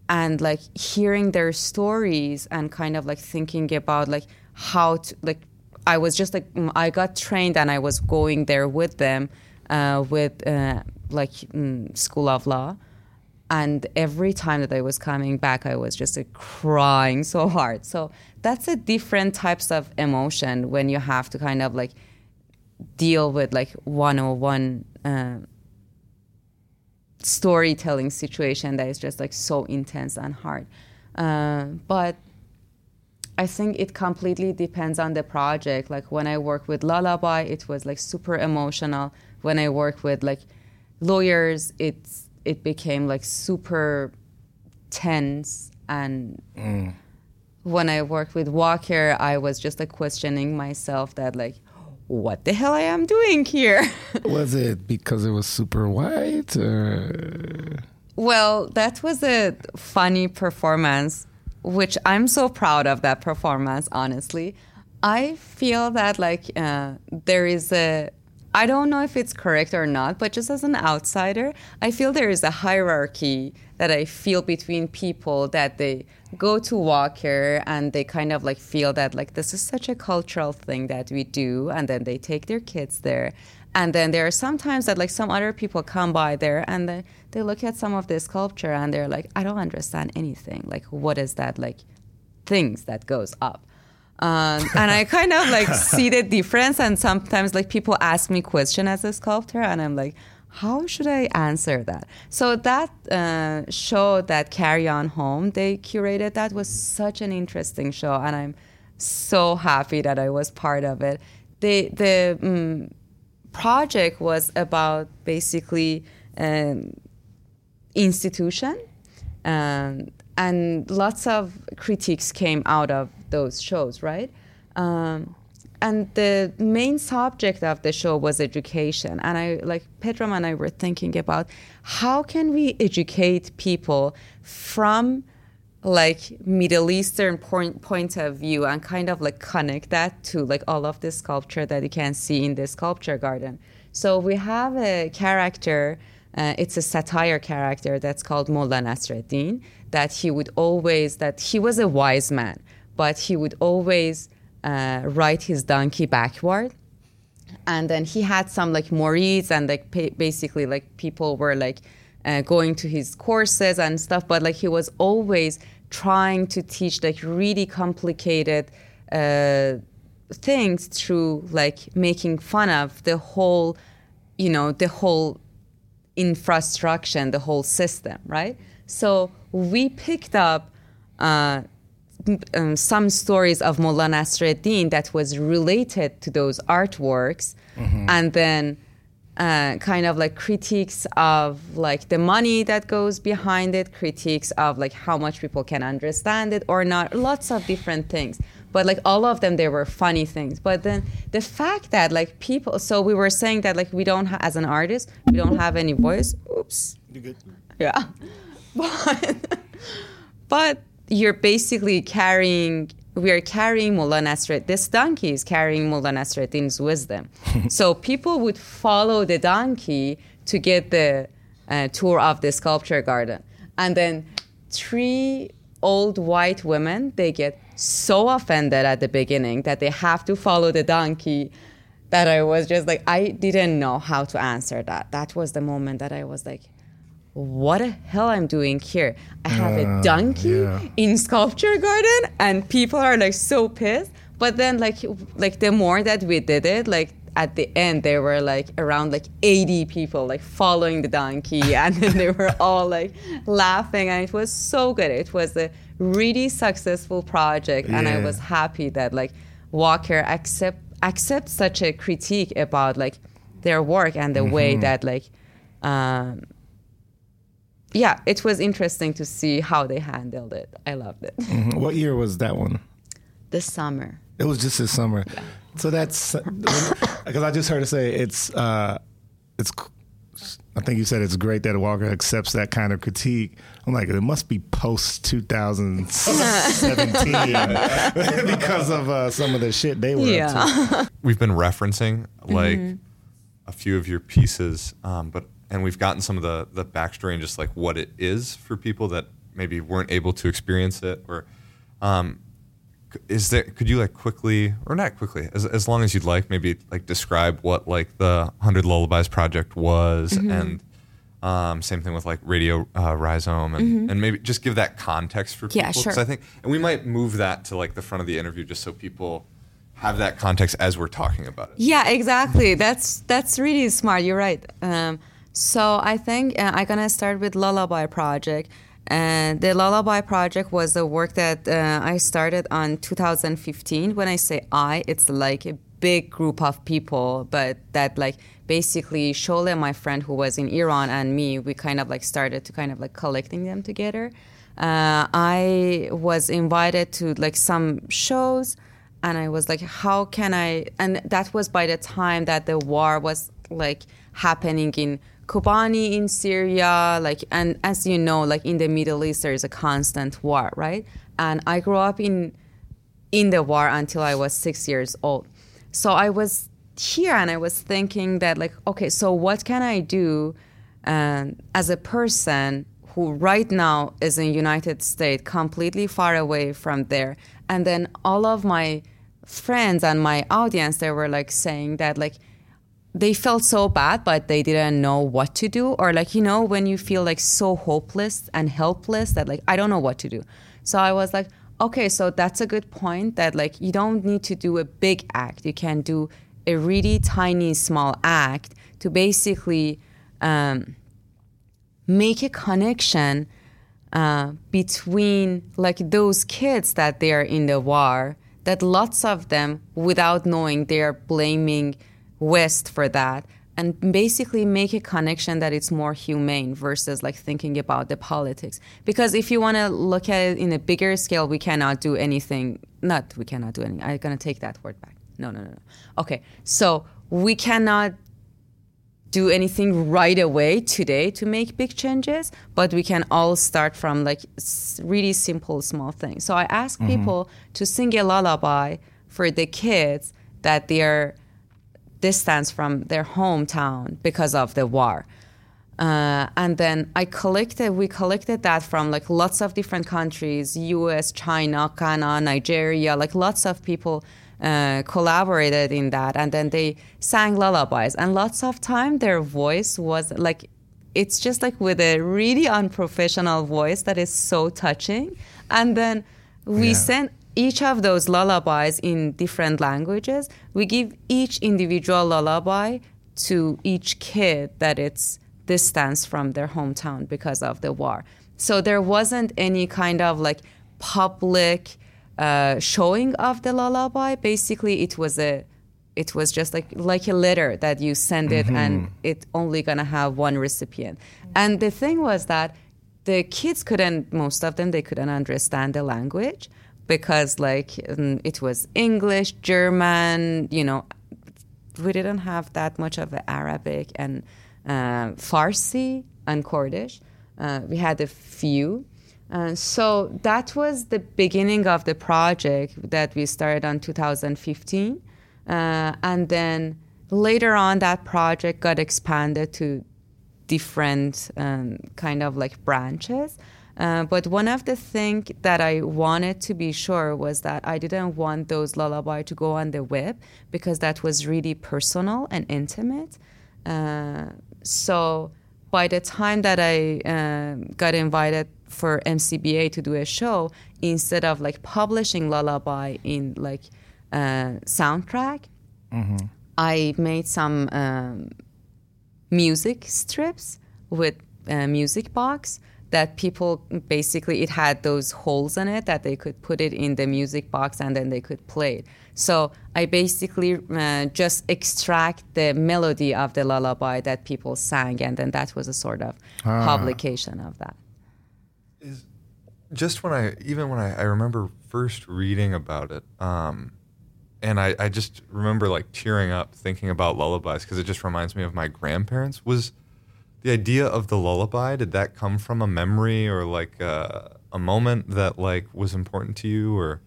And like hearing their stories and kind of like thinking about like how to like i was just like mm, i got trained and i was going there with them uh, with uh, like mm, school of law and every time that I was coming back, I was just crying so hard. So that's a different types of emotion when you have to kind of like deal with like 101 uh, storytelling situation that is just like so intense and hard. Uh, but I think it completely depends on the project. Like when I work with Lullaby, it was like super emotional. When I work with like lawyers, it's it became like super tense and mm. when i worked with walker i was just like questioning myself that like what the hell i am doing here <laughs> was it because it was super white or? well that was a funny performance which i'm so proud of that performance honestly i feel that like uh, there is a I don't know if it's correct or not, but just as an outsider, I feel there is a hierarchy that I feel between people that they go to Walker and they kind of like feel that like this is such a cultural thing that we do, and then they take their kids there. And then there are sometimes that like some other people come by there and they, they look at some of this sculpture and they're like, I don't understand anything. Like, what is that like things that goes up? Um, and I kind of like see the difference. And sometimes like people ask me question as a sculptor, and I'm like, how should I answer that? So that uh, show that Carry On Home they curated that was such an interesting show, and I'm so happy that I was part of it. The the um, project was about basically um, institution. Um, and lots of critiques came out of those shows, right? Um, and the main subject of the show was education. And I, like Pedram and I were thinking about how can we educate people from like Middle Eastern point point of view and kind of like connect that to like all of the sculpture that you can see in the sculpture garden. So we have a character. Uh, it's a satire character that's called Mullah Nasreddin. That he would always that he was a wise man, but he would always uh, ride his donkey backward. And then he had some like morids and like pa- basically like people were like uh, going to his courses and stuff but like he was always trying to teach like really complicated uh, things through like making fun of the whole you know the whole infrastructure the whole system right? So we picked up uh, um, some stories of Mullah Nasreddin that was related to those artworks, and then uh, kind of like critiques of like the money that goes behind it, critiques of like how much people can understand it or not, lots of different things. But like all of them, they were funny things. But then the fact that like people, so we were saying that like we don't, ha- as an artist, we don't have any voice. Oops. You good? Yeah. <laughs> But, but you're basically carrying, we are carrying Mullah Nasreddin, this donkey is carrying Mullah Nasreddin's wisdom. <laughs> so people would follow the donkey to get the uh, tour of the sculpture garden. And then three old white women, they get so offended at the beginning that they have to follow the donkey that I was just like, I didn't know how to answer that. That was the moment that I was like, what the hell I'm doing here? I have a donkey yeah. in sculpture garden and people are like so pissed. But then like like the more that we did it, like at the end there were like around like 80 people like following the donkey <laughs> and then they were all like laughing and it was so good. It was a really successful project and I was happy that like Walker accept accept such a critique about like their work and the way that like um, yeah, it was interesting to see how they handled it. I loved it. Mhm. What year was that one? This summer. It was just this summer. So that's because I just heard her say it's uh, it's. I think you said it's great that Walker accepts that kind of critique. I'm like, it must be post 2017 <laughs> because of uh, some of the shit they were up to. Yeah. we've been referencing like Mm-hmm. a few of your pieces, um, but and we've gotten some of the the backstory and just like what it is for people that maybe weren't able to experience it or. Um, is there could you like quickly or not quickly as, as long as you'd like maybe like describe what like the 100 lullabies project was Mm-hmm. and um, same thing with like radio uh, rhizome and, and maybe just give that context for people Mm-hmm. Sure. i think and we might move that to like the front of the interview just so people have that context as we're talking about it Yeah, exactly. That's that's really smart. You're right. Um, so I think uh, I'm gonna start with Lullaby Project. And the Lullaby Project was a work that uh, I started on 2015. When I say I, it's like a big group of people, but that like basically Shole, my friend who was in Iran, and me, we kind of like started to kind of like collecting them together. Uh, I was invited to like some shows and I was like, how can I? And that was by the time that the war was like happening in Kobani in Syria, like, and as you know, like in the Middle East, there is a constant war, right? And I grew up in in the war until I was six years old. So I was here and I was thinking that, like, okay, so what can I do um, as a person who right now is in United States, completely far away from there, and then all of my friends and my audience, they were like saying that, like, they felt so bad, but they didn't know what to do. Or like, you know, when you feel like so hopeless and helpless that like, I don't know what to do. So I was like, okay, so that's a good point that like, you don't need to do a big act. You can do a really tiny, small act to basically um, make a connection uh, between like those kids that they are in the war that lots of them without knowing they are blaming west for that and basically make a connection that it's more humane versus like thinking about the politics. Because if you want to look at it in a bigger scale we cannot do anything not we cannot do anything. I'm going to take that word back. No no no no. Okay so we cannot do anything right away today to make big changes, but we can all start from like really simple, small things. So I ask mm-hmm. people to sing a lullaby for the kids that they are distance from their hometown because of the war. Uh, and then I collected, we collected that from like lots of different countries, US, China, Ghana, Nigeria, like lots of people uh, collaborated in that. And then they sang lullabies. And lots of time their voice was like, it's just like with a really unprofessional voice that is so touching. And then we Yeah. sent each of those lullabies in different languages. We give each individual lullaby to each kid that it's distance from their hometown because of the war. So there wasn't any kind of like public uh, showing of the lullaby. Basically, it was a it was just like like a letter that you send it and it only gonna have one recipient and the thing was that the kids couldn't most of them they couldn't understand the language because like mm, it was english german you know we didn't have that much of arabic and uh, farsi and kurdish. Uh, we had a few. Uh, so that was the beginning of the project that we started on 2015 uh, and then later on, that project got expanded to different um, kind of like branches. Uh, but one of the things that I wanted to be sure was that I didn't want those lullaby to go on the web because that was really personal and intimate. Uh, so by the time that I um got invited for MCBA to do a show, instead of like publishing lullaby in like uh, soundtrack, I made some um, music strips with a music box that people basically it had those holes in it that they could put it in the music box and then they could play it. So I basically uh, just extract the melody of the lullaby that people sang, and then that was a sort of publication of that. is just when I even when I, I remember first reading about it, um, and I, I just remember like tearing up thinking about lullabies because it just reminds me of my grandparents. Was the idea of the lullaby did that come from a memory or like uh, a moment that like was important to you or?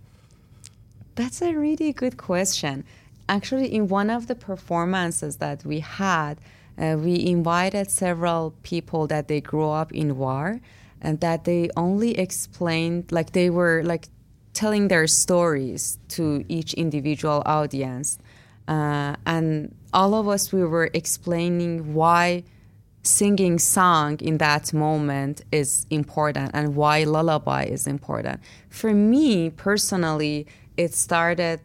That's a really good question. Actually, in one of the performances that we had, uh, we invited several people that they grew up in war and that they only explained, like they were like telling their stories to each individual audience. Uh, and all of us, we were explaining why singing song in that moment is important and why lullaby is important. For me personally, it started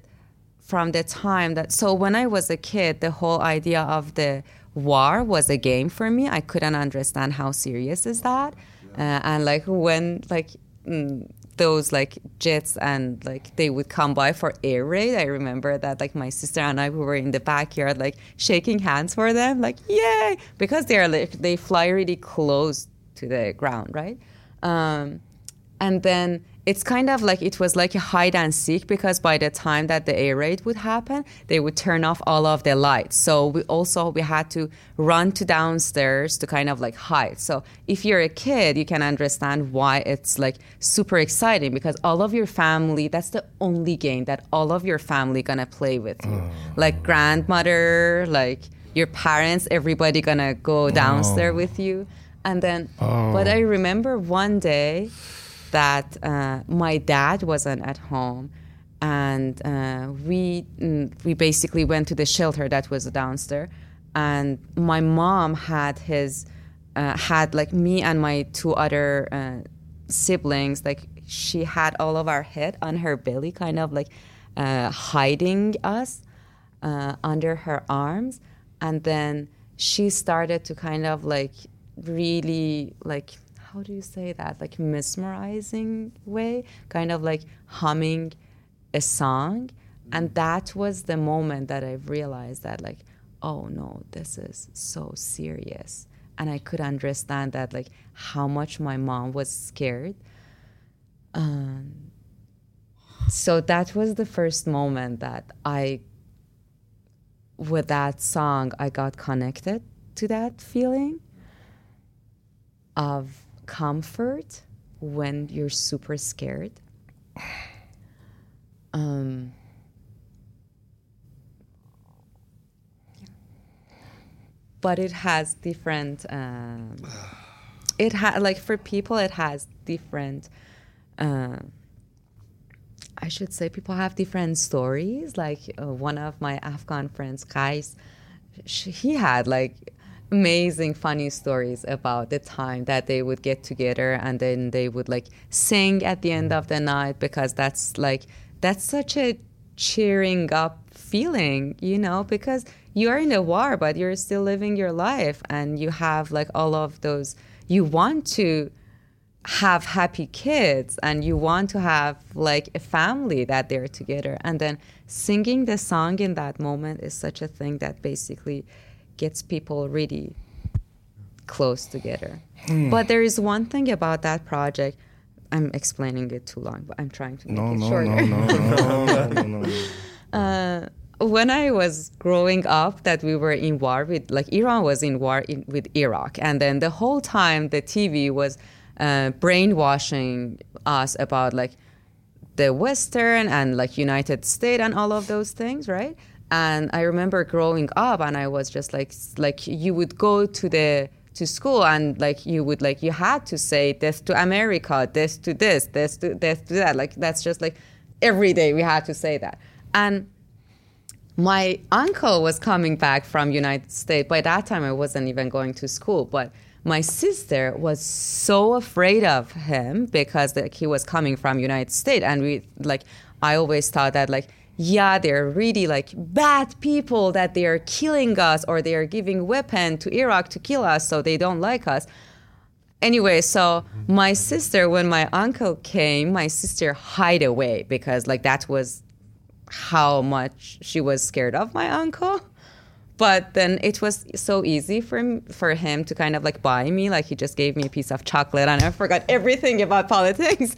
from the time that so when I was a kid, the whole idea of the war was a game for me. I couldn't understand how serious is that, uh, and like when like. Mm, those like jets and like they would come by for air raid. I remember that like my sister and I we were in the backyard like shaking hands for them, like yay, because they are like they fly really close to the ground, right? Um, and then it's kind of like it was like a hide and seek because by the time that the air raid would happen, they would turn off all of the lights. So we also we had to run to downstairs to kind of like hide. So if you're a kid, you can understand why it's like super exciting because all of your family, that's the only game that all of your family gonna play with you. Oh. Like grandmother, like your parents, everybody gonna go downstairs oh. with you. And then, but oh. I remember one day that uh, my dad wasn't at home, and uh, we mm, we basically went to the shelter that was downstairs, and my mom had his uh, had like me and my two other uh, siblings like she had all of our head on her belly, kind of like uh, hiding us uh, under her arms, and then she started to kind of like really like how do you say that? Like mesmerizing way? Kind of like humming a song? And that was the moment that i realized that like oh no this is so serious. And i could understand that like how much my mom was scared. Um, so that was the first moment that i with that song i got connected to that feeling of comfort when you're super scared. Um, but it has different. Um, it ha- like for people, it has different. Uh, I should say people have different stories. Like uh, one of my Afghan friends, Kais, he had like amazing funny stories about the time that they would get together and then they would like sing at the end of the night because that's like that's such a cheering up feeling you know because you're in a war but you're still living your life and you have like all of those you want to have happy kids and you want to have like a family that they're together. And then singing the song in that moment is such a thing that basically gets people really close together Hmm. but there is one thing about that project i'm explaining it too long but i'm trying to make No, it no, shorter no, no, no, no, no, no. <laughs> uh, when I was growing up, that we were in war with, like Iran was in war in, with Iraq, and then the whole time the TV was uh, brainwashing us about like the Western and like United States and all of those things, right? And I remember growing up, and I was just like, like you would go to the to school and like you would like you had to say this to America, this to this, this to this to that. Like that's just like every day we had to say that. And my uncle was coming back from United States. By that time, I wasn't even going to school, but my sister was so afraid of him because like, he was coming from United States, and we like I always thought that like yeah they're really like bad people that they are killing us or they are giving weapon to Iraq to kill us, so they don't like us. Anyway, so my sister, when my uncle came, my sister hide away because like that was how much she was scared of my uncle. But then it was so easy for him, for him to kind of like buy me. Like he just gave me a piece of chocolate, and I forgot everything about <laughs> politics.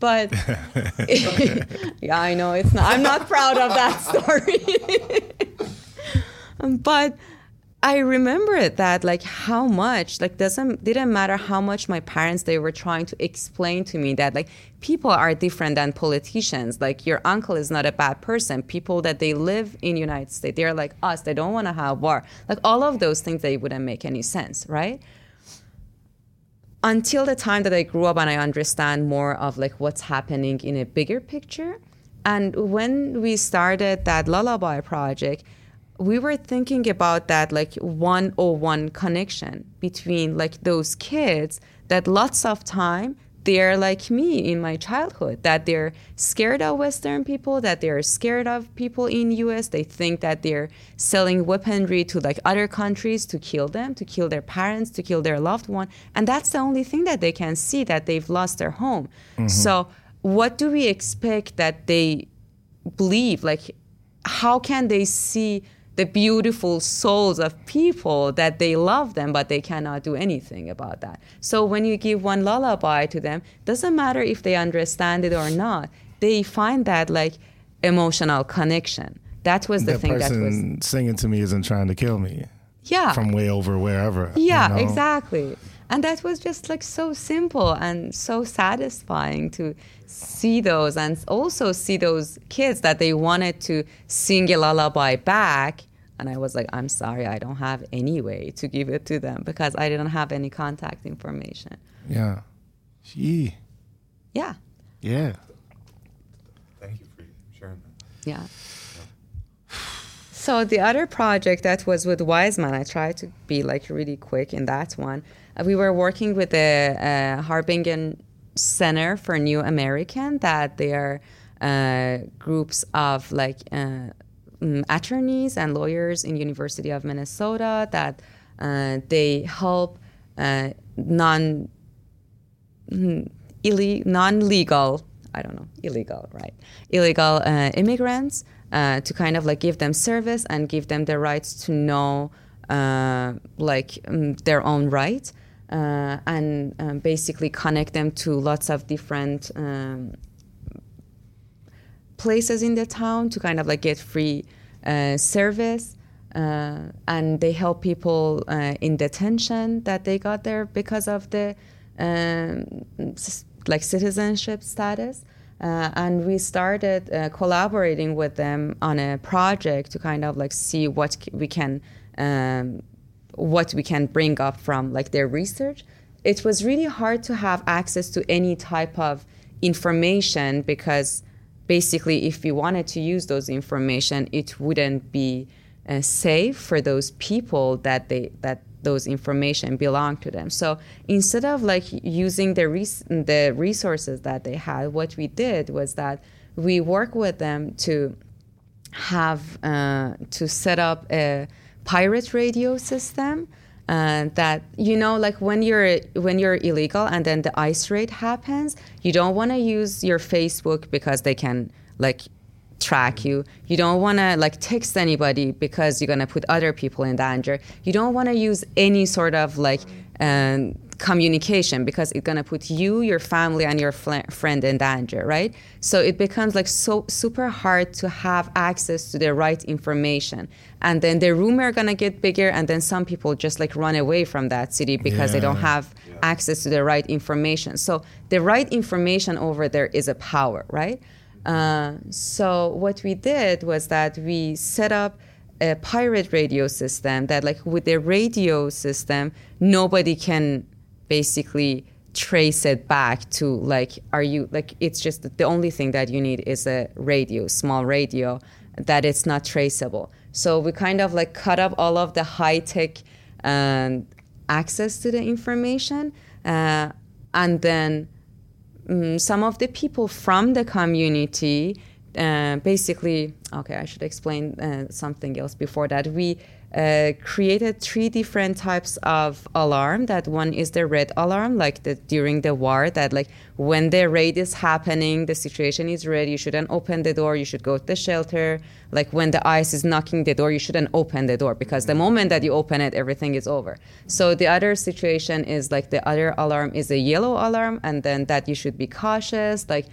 But <laughs> yeah, I know it's not. I'm not proud of that <laughs> story. <laughs> but I remember that like how much like doesn't didn't matter how much my parents they were trying to explain to me that like people are different than politicians like your uncle is not a bad person people that they live in United States they're like us they don't want to have war like all of those things they wouldn't make any sense right until the time that I grew up and I understand more of like what's happening in a bigger picture and when we started that lullaby project we were thinking about that like 101 connection between like those kids that lots of time they're like me in my childhood that they're scared of western people that they're scared of people in us they think that they're selling weaponry to like other countries to kill them to kill their parents to kill their loved one. And that's the only thing that they can see that they've lost their home. Mm-hmm. So what do we expect that they believe? Like how can they see the beautiful souls of people that they love them but they cannot do anything about that so when you give one lullaby to them doesn't matter if they understand it or not they find that like emotional connection that was the that thing that was person singing to me isn't trying to kill me yeah from way over wherever. yeah you know? exactly and that was just like so simple and so satisfying to see those and also see those kids that they wanted to sing a lullaby back and i was like i'm sorry i don't have any way to give it to them because i didn't have any contact information Yeah. Gee. yeah Yeah. Thank you for sharing that. Yeah. So the other project that was with Weisman, I tried to be like really quick in that one. Uh, we were working with the uh, Harbingen Center for New American, that they are uh, groups of like uh, mm, attorneys and lawyers in University of Minnesota that uh, they help uh, non ille- non-legal i don't know illegal right illegal uh, immigrants uh, to kind of like give them service and give them the rights to know uh, like um, their own rights uh, and um, basically connect them to lots of different um, places in the town to kind of like get free uh, service uh, and they help people uh, in detention that they got there because of the um, like citizenship status. Uh, and we started uh, collaborating with them on a project to kind of like see what we can um, what we can bring up from like their research it was really hard to have access to any type of information because basically if we wanted to use those information it wouldn't be uh, safe for those people that they that those information belong to them. So instead of like using the res- the resources that they had what we did was that we work with them to have uh, to set up a pirate radio system uh, that you know like when you're when you're illegal and then the ice raid happens you don't want to use your facebook because they can like track you. You don't want to like text anybody because you're going to put other people in danger. You don't want to use any sort of like um, communication because it's going to put you your family and your fl- friend in danger right? So it becomes like so super hard to have access to the right information. And then the rumor going to get bigger and then some people just like run away from that city because they don't Yeah. have access to the right information. So the right information over there is a power right? Uh, so what we did was that we set up a pirate radio system that like with the radio system nobody can basically trace it back to like are you like it's just the only thing that you need is a radio small radio that it's not traceable. So we kind of like cut up all of the high tech um, access to the information uh, and then mm, some of the people from the community uh, basically okay i should explain uh, something else before that. We uh, created three different types of alarm that one is the red alarm like the during the war that like when the raid is happening the situation is red you shouldn't open the door you should go to the shelter. Like when the ice is knocking the door you shouldn't open the door because the moment that you open it everything is over. So the other situation is like the other alarm is a yellow alarm and then that you should be cautious like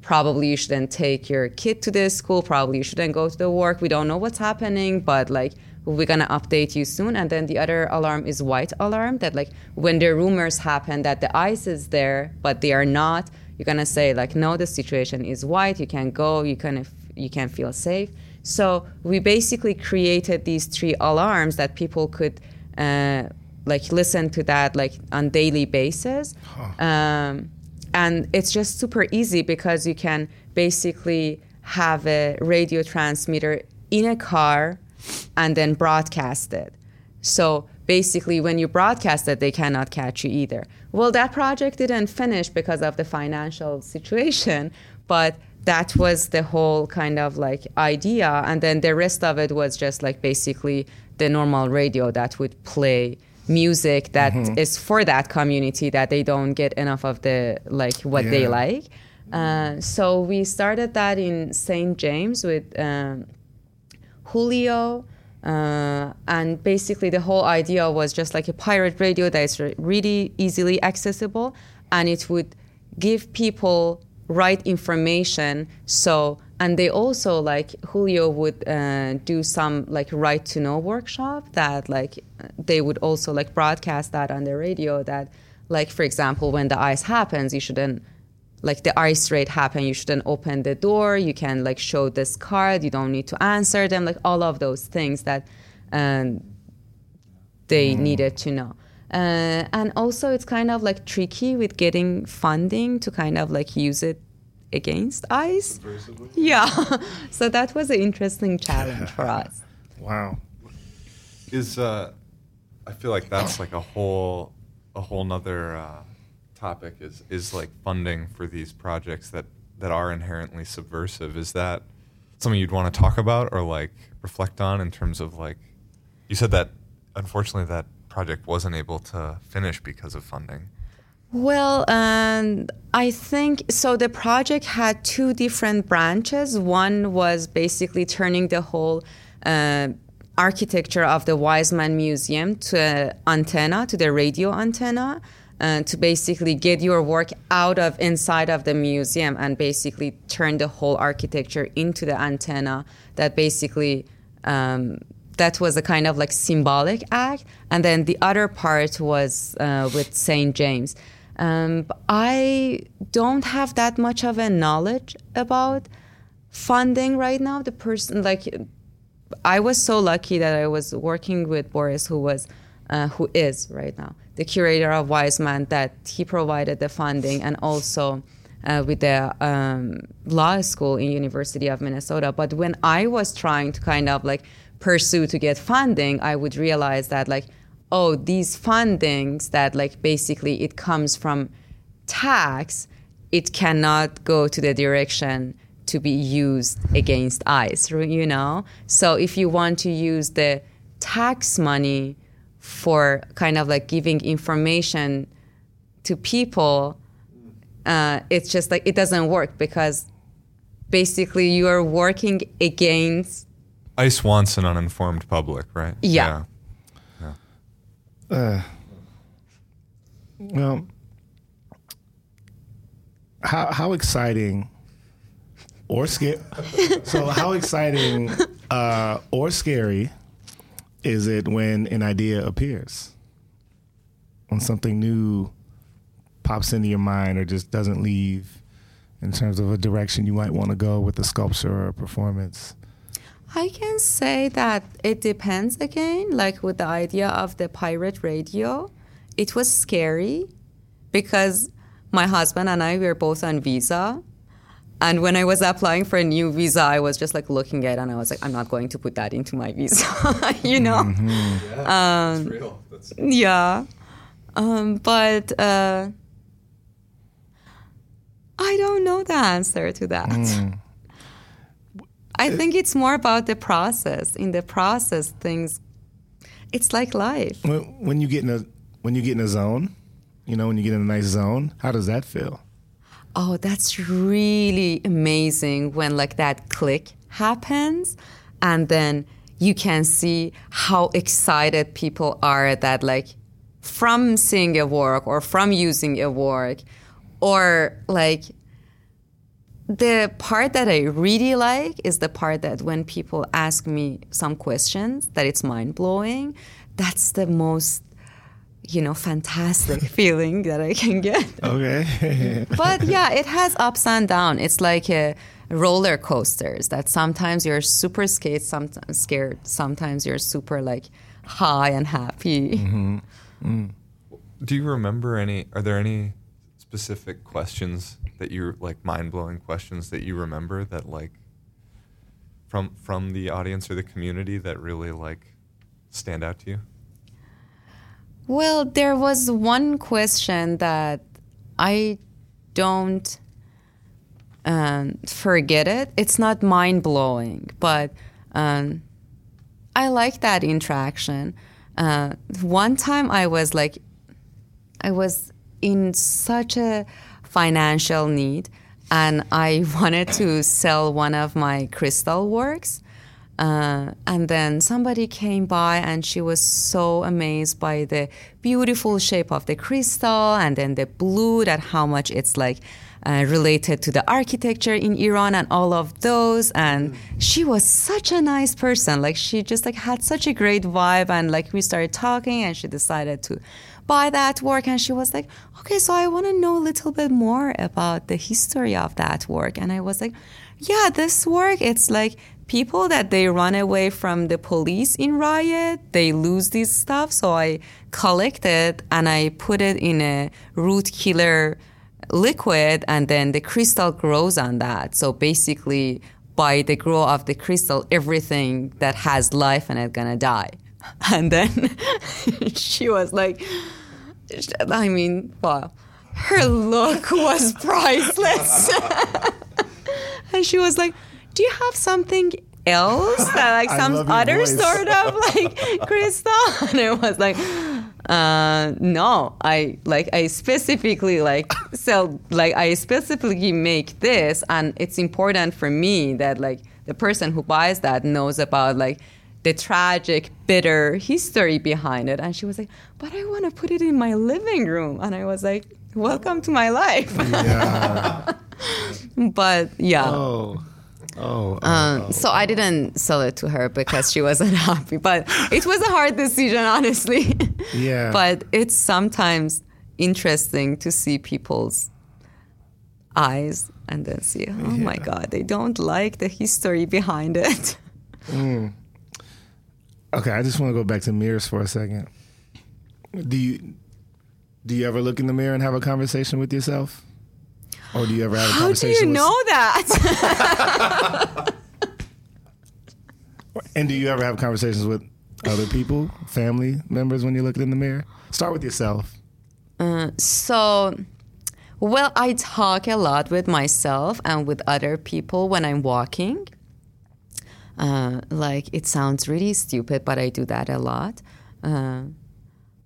probably you shouldn't take your kid to this school probably you shouldn't go to the work we don't know what's happening but like we're gonna update you soon. And then the other alarm is white alarm that like when the rumors happen that the ice is there but they are not you're gonna say like no the situation is white you can go you can you can feel safe. So we basically created these three alarms that people could uh, like listen to that like on daily basis. Um, and it's just super easy because you can basically have a radio transmitter in a car and then broadcast it. So basically when you broadcast it they cannot catch you either. Well that project didn't finish because of the financial situation but that was the whole kind of like idea. And then the rest of it was just like basically the normal radio that would play music that is for that community that they don't get enough of the like what they like. Uh, so we started that in st james with um, julio uh, and basically the whole idea was just like a pirate radio that is re- really easily accessible and it would give people right information. So and they also like julio would uh, do some like right to know workshop that like they would also like broadcast that on the radio that like for example when the ice happens you shouldn't like the ice raid happened you shouldn't open the door you can like show this card you don't need to answer them like all of those things that um, they needed to know. Uh, and also it's kind of like tricky with getting funding to kind of like use it against ice. <laughs> Yeah. So that was an interesting challenge for <laughs> us. Wow. is uh i feel like that's like a whole a whole nother uh topic is is like funding for these projects that that are inherently subversive is that something you'd want to talk about or like reflect on in terms of like you said that unfortunately that project wasn't able to finish because of funding Well, um, I think so. The project had two different branches. One was basically turning the whole uh, architecture of the Weisman Museum to an antenna, to the radio antenna, uh, to basically get your work out of inside of the museum and basically turn the whole architecture into the antenna that basically um, that was a kind of like symbolic act, and then the other part was uh, with Saint James. Um, I don't have that much of a knowledge about funding right now. The person like I was so lucky that I was working with Boris, who was, uh, who is right now the curator of Weisman that he provided the funding, and also uh, with the um, law school in University of Minnesota. But when I was trying to kind of like pursue to get funding, I would realize that like, oh, these fundings that like basically it comes from tax, it cannot go to the direction to be used against ICE, you know? So if you want to use the tax money for kind of like giving information to people, uh, it's just like it doesn't work because basically you are working against. ICE wants an uninformed public, right? Yeah. Uh, well, how how exciting or scary? <laughs> so how exciting uh, or scary is it when an idea appears? When something new pops into your mind or just doesn't leave in terms of a direction you might want to go with a sculpture or a performance? I can say that it depends again. Like with the idea of the pirate radio, it was scary because my husband and I were both on visa. And when I was applying for a new visa, I was just like looking at it and I was like, I'm not going to put that into my visa, <laughs> you know? Yeah, that's real. That's Yeah. Um, but uh, I don't know the answer to that. I think it's more about the process. In the process, things, it's like life. When, when you get in a when you get in a zone, you know, when you get in a nice zone, how does that feel? Oh, that's really amazing when like that click happens and then you can see how excited people are that like from seeing a work or from using a work or like the part that I really like is the part that when people ask me some questions that it's mind blowing. That's the most, you know, fantastic <laughs> feeling that I can get. Okay. <laughs> But yeah, it has ups and downs. It's like a roller coasters that sometimes you're super scared, sometimes scared, sometimes you're super like high and happy. Mm-hmm. Mm. Do you remember any? Are there any specific questions that you're like mind blowing questions that you remember that like from from the audience or the community that really like stand out to you? Well, there was one question that I don't um, forget it. It's not mind blowing, but um, I like that interaction. Uh, one time I was like, I was in such a financial need, and I <laughs> wanted to sell one of my crystal works. Uh, and then somebody came by and she was so amazed by the beautiful shape of the crystal and then the blue that how much it's like uh, related to the architecture in Iran and all of those. And she was such a nice person. Like she just like had such a great vibe. And like we started talking and she decided to buy that work. And she was like okay so I want to know a little bit more about the history of that work. And I was like yeah this work it's like people that they run away from the police in riot they lose this stuff so i collect it and i put it in a root killer liquid and then the crystal grows on that. So basically by the grow of the crystal everything that has life in it gonna die. <laughs> And then <laughs> she was like i mean wow. Her look was <laughs> priceless. And she was like do you have something else <laughs> that like some other voice. sort of like <laughs> crystal <laughs> and it was like uh no i like i specifically like sell like i specifically make this and it's important for me that like the person who buys that knows about like the tragic bitter history behind it and she was like but i want to put it in my living room and i was like welcome to my life Yeah. but yeah Oh. Oh, oh, Um, so I didn't sell it to her because she wasn't <laughs> happy. But it was a hard decision, honestly. <laughs> Yeah. but it's sometimes interesting to see people's eyes and then see, oh my God, they don't like the history behind it. <laughs> Okay, I just want to go back to mirrors for a second. Do you do you ever look in the mirror and have a conversation with yourself? Or do you ever have a How do conversation you with know that? <laughs> And do you ever have conversations with other people, family members when you look in the mirror? Start with yourself. So, well, I talk a lot with myself and with other people when I'm walking. Uh, like, it sounds really stupid, but I do that a lot. Uh,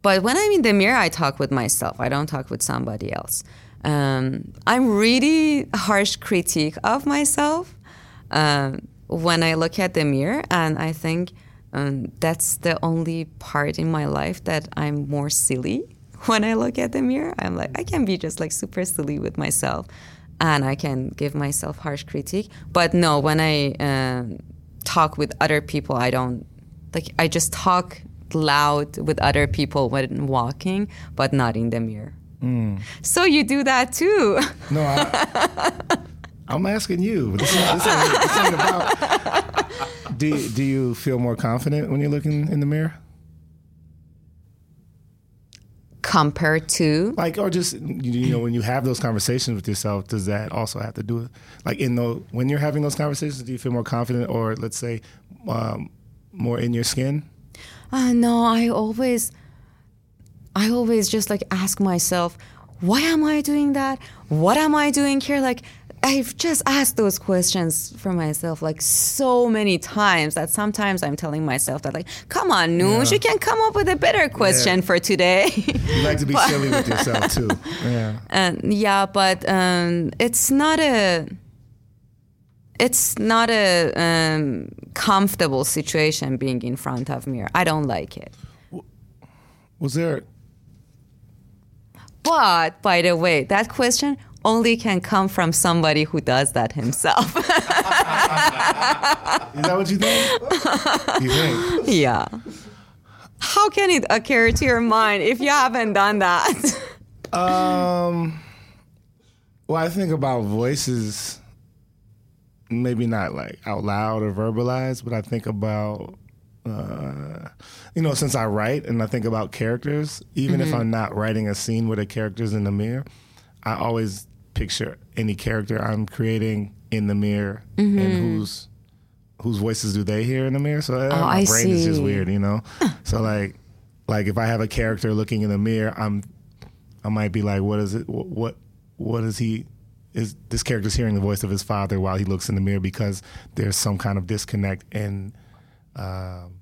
but when I'm in the mirror, I talk with myself. I don't talk with somebody else. Um, I'm really harsh critique of myself um, when I look at the mirror, and I think um, that's the only part in my life that I'm more silly <laughs> when I look at the mirror. I'm like, I can be just like super silly with myself, and I can give myself harsh critique. But no, when I um, talk with other people, I don't like. I just talk loud with other people when walking, but not in the mirror. So you do that too. <laughs> No, I, I'm asking you. This, is, this, ain't, this ain't about. Do Do you feel more confident when you're looking in the mirror? Compared to Like, or just you you know, when you have those conversations with yourself, does that also have to do with like in the when you're having those conversations? Do you feel more confident, or let's say, um, more in your skin? Uh, no, I always, I always just like ask myself, why am I doing that? What am I doing here? Like, I've just asked those questions for myself like so many times that sometimes I'm telling myself that like, come on, Noosh, Yeah. you can come up with a better question for today. You like to be <laughs> silly with yourself too. Yeah. and yeah, but um, it's not a. It's not a um, comfortable situation being in front of mirror. I don't like it. Was there? But by the way, that question only can come from somebody who does that himself. <laughs> Is that what you think? you think? yeah. How can it occur to your mind if you haven't done that? Um. Well, I think about voices. Maybe not like out loud or verbalized, but I think about, uh, you know, since I write and I think about characters, even if I'm not writing a scene where the character's in the mirror, I always picture any character I'm creating in the mirror and whose whose voices do they hear in the mirror. So uh, my I brain is just weird, you know. so like, like if I have a character looking in the mirror, I'm I might be like, what is it? What what, what is he? Is this character's hearing the voice of his father while he looks in the mirror because there's some kind of disconnect and um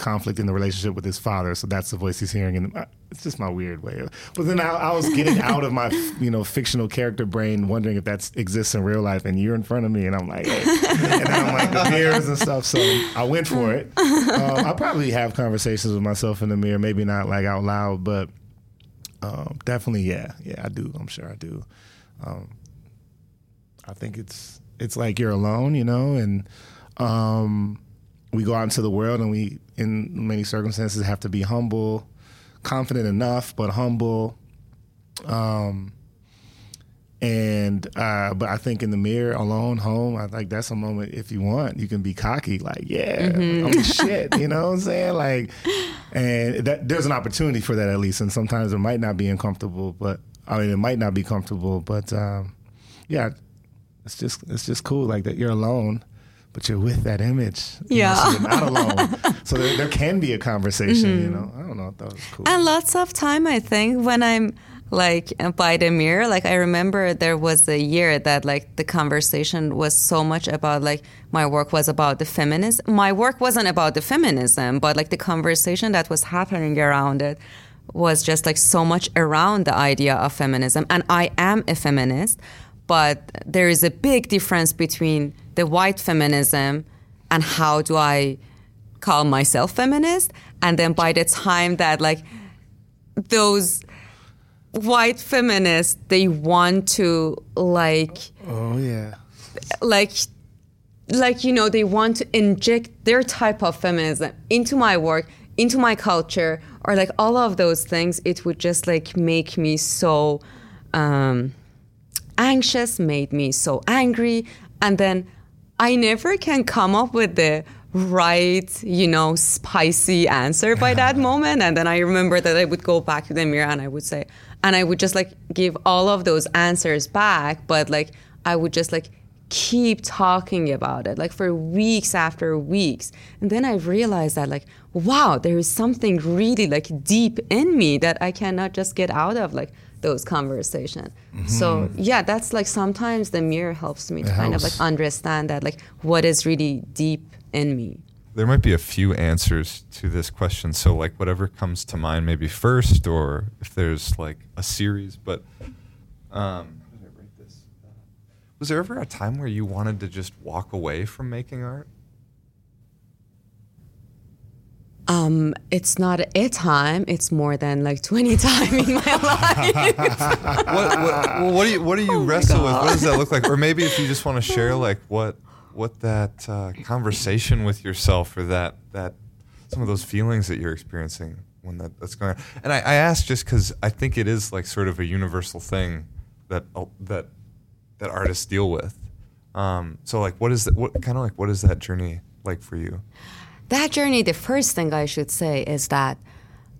conflict in the relationship with his father. So that's the voice he's hearing. And it's just my weird way. Of, but then I, I was getting out of my <laughs> you know fictional character brain, wondering if that exists in real life. And you're in front of me, and I'm like, hey. <laughs> and I'm like the mirrors and stuff. So I went for it. <laughs> Um, I probably have conversations with myself in the mirror, maybe not like out loud, but um, definitely, yeah, yeah, I do. I'm sure I do. Um, I think it's it's like you're alone, you know, and um, we go out into the world, and we, in many circumstances, have to be humble, confident enough, but humble. Um, and uh, but I think in the mirror, alone, home, I think that's a moment. If you want, you can be cocky, like yeah, I'm the <laughs> shit. You know what I'm saying? Like, and that there's an opportunity for that at least. And sometimes it might not be uncomfortable, but I mean, it might not be comfortable, but um, yeah, it's just it's just cool like that. You're alone. But you're with that image. You know, Yeah. so you're not alone. <laughs> so there, there can be a conversation, you mm-hmm. know. I don't know. Thought was cool. And lots of time, I think, when I'm like by the mirror, like I remember there was a year that like the conversation was so much about like my work was about the feminism. My work wasn't about the feminism, but like the conversation that was happening around it was just like so much around the idea of feminism. And I am a feminist, but there is a big difference between the white feminism and how do I call myself feminist. And then by the time that like those white feminists they want to like oh yeah. like like you know they want to inject their type of feminism into my work into my culture or like all of those things it would just like make me so um anxious made me so angry and then i never can come up with the right you know spicy answer by that <laughs> moment. And then i remember that i would go back to the mirror and i would say and i would just like give all of those answers back but like i would just like keep talking about it like for weeks after weeks. And then i realized that like wow there is something really like deep in me that i cannot just get out of like those conversations so yeah that's like sometimes the mirror helps me to It kind of like understand that like what is really deep in me There might be a few answers to this question. So, like, whatever comes to mind, maybe first, or if there's like a series. But, um, how did I write this? Uh, Was there ever a time where you wanted to just walk away from making art? Um it's not a time it's more than like 20 <laughs> times in my life <laughs> what, what, what do you what do you Oh wrestle with? What does that look like? Or maybe if you just want to <laughs> share like what what that uh, conversation with yourself or that that some of those feelings that you're experiencing when that, that's going on. And I, I ask just because I think it is like sort of a universal thing that uh, that that artists deal with. Um, so like, what is that? What kind of like what is that journey like for you? That journey the first thing i should say is that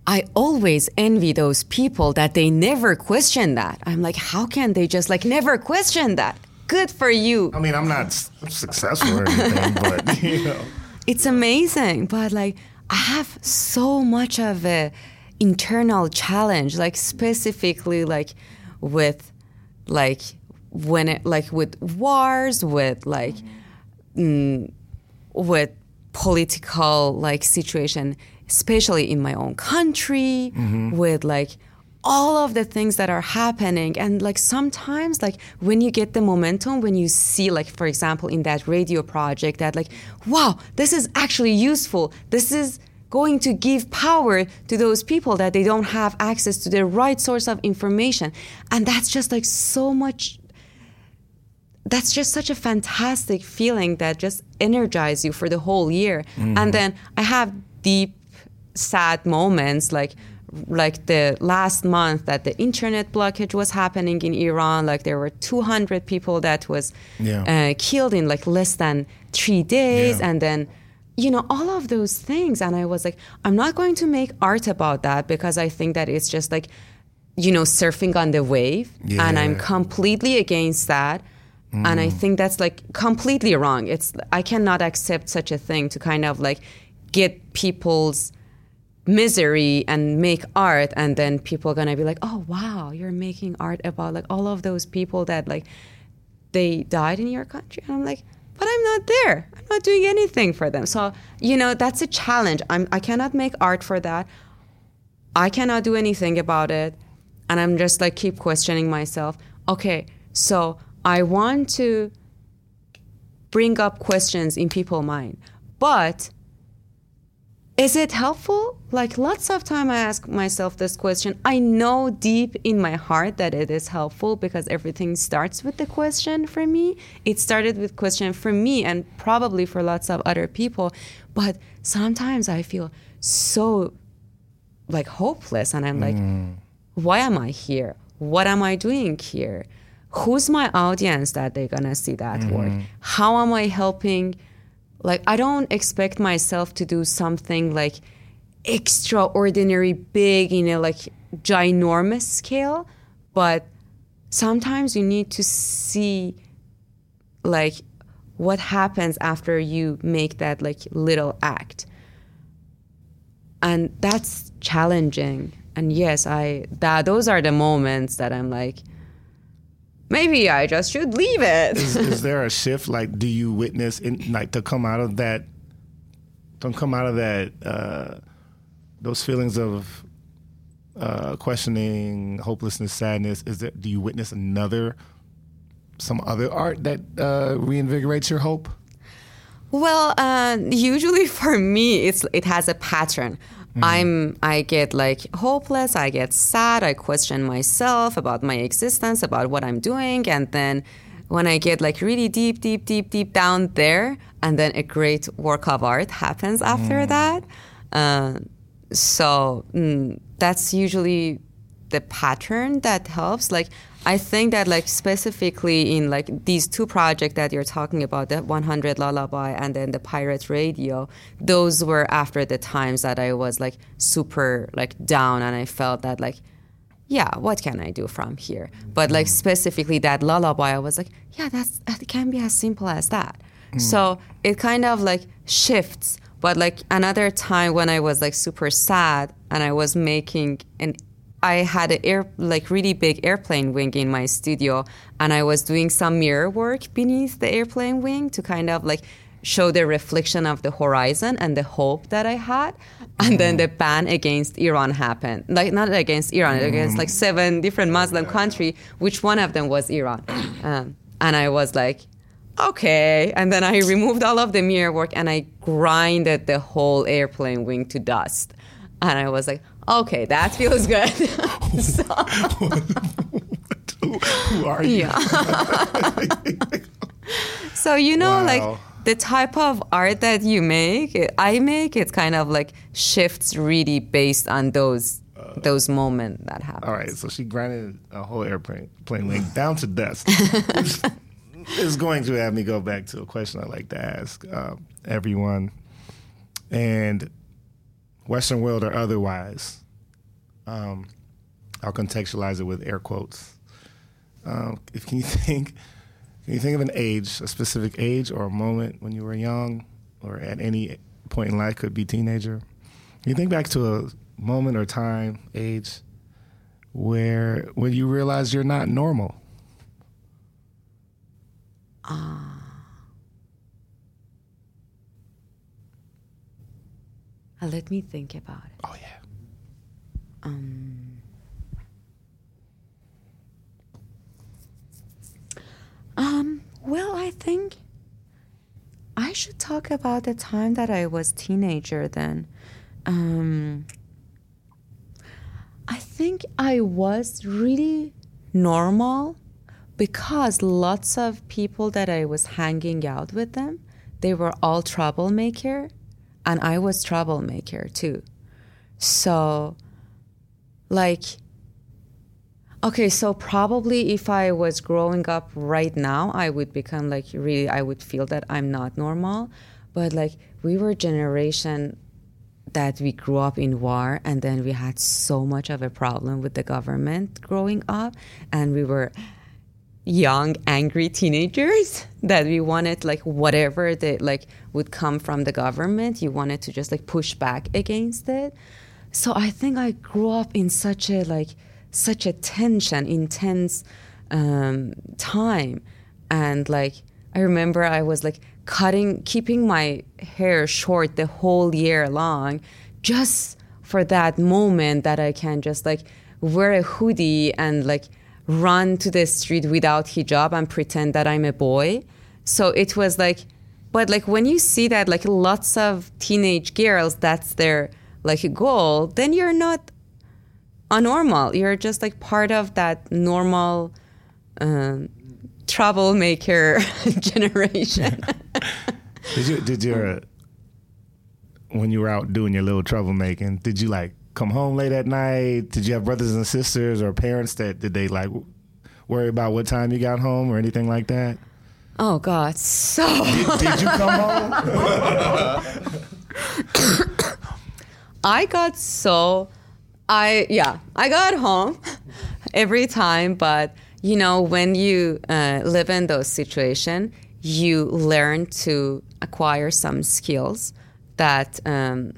i always envy those people that they never question that. I'm like how can they just like never question that? Good for you. I mean, I'm not successful or anything, but <laughs> you know. it's amazing but like i have so much of a internal challenge like specifically like with like when it like with wars with like mm, with political like situation especially in my own country mm-hmm. with like all of the things that are happening. And like sometimes like when you get the momentum when you see like for example in that radio project that like wow this is actually useful. This is going to give power to those people that they don't have access to the right source of information. And that's just like so much that's just such a fantastic feeling that just energizes you for the whole year. And then I have deep, sad moments like like the last month that the internet blockage was happening in Iran. Like there were 200 people that was Yeah. uh, killed in like less than three days, Yeah. and then you know all of those things. And I was like, I'm not going to make art about that because I think that it's just like you know surfing on the wave, and I'm completely against that. And I think that's like completely wrong. It's I cannot accept such a thing to kind of like get people's misery and make art and then people are gonna be like, Oh wow, you're making art about like all of those people that like they died in your country. And I'm like, but I'm not there. I'm not doing anything for them. So, you know, that's a challenge. I'm I cannot make art for that. I cannot do anything about it. And I'm just like keep questioning myself. Okay, so I want to bring up questions in people's mind. But is it helpful? Like lots of time I ask myself this question. I know deep in my heart that it is helpful because everything starts with the question for me. It started with question for me and probably for lots of other people. But sometimes I feel so like hopeless and I'm like, mm. why am I here? What am I doing here? Who's my audience that they're gonna see that mm-hmm. work? How am I helping? Like, I don't expect myself to do something like extraordinary big in a like ginormous scale, but sometimes you need to see like what happens after you make that like little act and that's challenging and yes i that those are the moments that i'm like maybe i just should leave it is, is <laughs> there a shift? Like, do you witness in like to come out of that? Don't come out of that. Uh, those feelings of uh, questioning, hopelessness, sadness. Is there? Do you witness another, some other art that uh, reinvigorates your hope? well uh, usually for me it's it has a pattern i'm i get like hopeless i get sad i question myself about my existence about what i'm doing and then when I get like really deep, deep, deep, deep down there, and then a great work of art happens after that. Uh, so mm, that's usually the pattern that helps. Like I think that like specifically in like these two projects that you're talking about, the 100 Lullaby and then the Pirate Radio, those were after the times that I was like super like down and I felt that like yeah, what can I do from here? But like mm. specifically that lullaby, I was like, yeah, that's that can be as simple as that. Mm. So it kind of like shifts. But like another time when I was like super sad and I was making an I had an air like really big airplane wing in my studio and I was doing some mirror work beneath the airplane wing to kind of like show the reflection of the horizon and the hope that I had. And then the ban against Iran happened. Like not against Iran, against like seven different Muslim country, which one of them was Iran. <coughs> Um, and I was like, okay. And then I removed all of the mirror work and I grinded the whole airplane wing to dust. And I was like, okay, that feels good. <laughs> so, who, are you? yeah. <laughs> so you know, Wow. like the type of art that you make, I make, it's kind of like shifts really based on those those moments that happen. All right, so she grinded a whole airplane plane wing <laughs> down to dust. Is going to have me go back to a question I like to ask uh, everyone, and Western world or otherwise. Um, I'll contextualize it with air quotes. Um, if can you <laughs> think, can you think of an age, a specific age or a moment when you were young, or at any point in life, could be teenager. Can you think back to a moment or time, age, where when you realize you're not normal? Uh, let me think about it. Oh yeah. Um, well, I think I should talk about the time that I was teenager then. Um, I think I was really normal because lots of people that I was hanging out with them, they were all troublemaker and I was troublemaker too. So like Okay, so probably if I was growing up right now, I would become like really, I would feel that I'm not normal. But like we were generation that we grew up in war and then we had so much of a problem with the government growing up and we were young angry teenagers that we wanted like whatever that like would come from the government you wanted to just like push back against it. So i think i grew up in such a like such a tension intense um, time. And like i remember i was like cutting keeping my hair short the whole year long just for that moment that i can just like wear a hoodie and like run to the street without hijab and pretend that i'm a boy so it was like but like when you see that like lots of teenage girls that's their like goal then you're not anormal. You're just like part of that normal um, troublemaker <laughs> generation. <laughs> Did you did your when you were out doing your little troublemaking? Did you like come home late at night? Did you have brothers and sisters or parents that did they like worry about what time you got home or anything like that? oh God, so Did, did you come home? <coughs> I got so I yeah I got home every time, but you know when you uh, live in those situations, you learn to acquire some skills that um,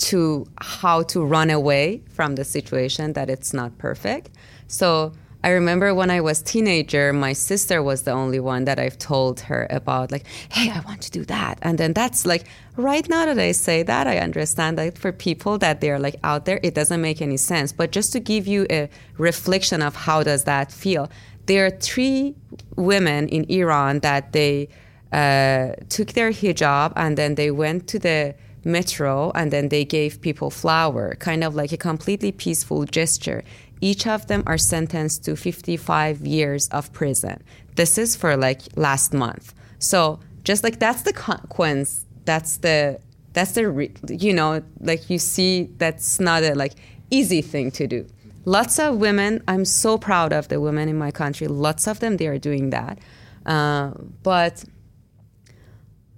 to how to run away from the situation that it's not perfect. So I remember when I was teenager, my sister was the only one that I've told her about like, hey, I want to do that. And then that's like right now that I say that, I understand that for people that they're like out there, it doesn't make any sense. But just to give you a reflection of how does that feel, there are three women in Iran that they uh, took their hijab and then they went to the metro and then they gave people flower, kind of like a completely peaceful gesture. each of them are sentenced to 55 years of prison. This is for like last month. So just like that's the consequence. That's the that's the re- you know like you see that's not a like easy thing to do. Lots of women. I'm so proud of the women in my country. Lots of them they are doing that. Uh, but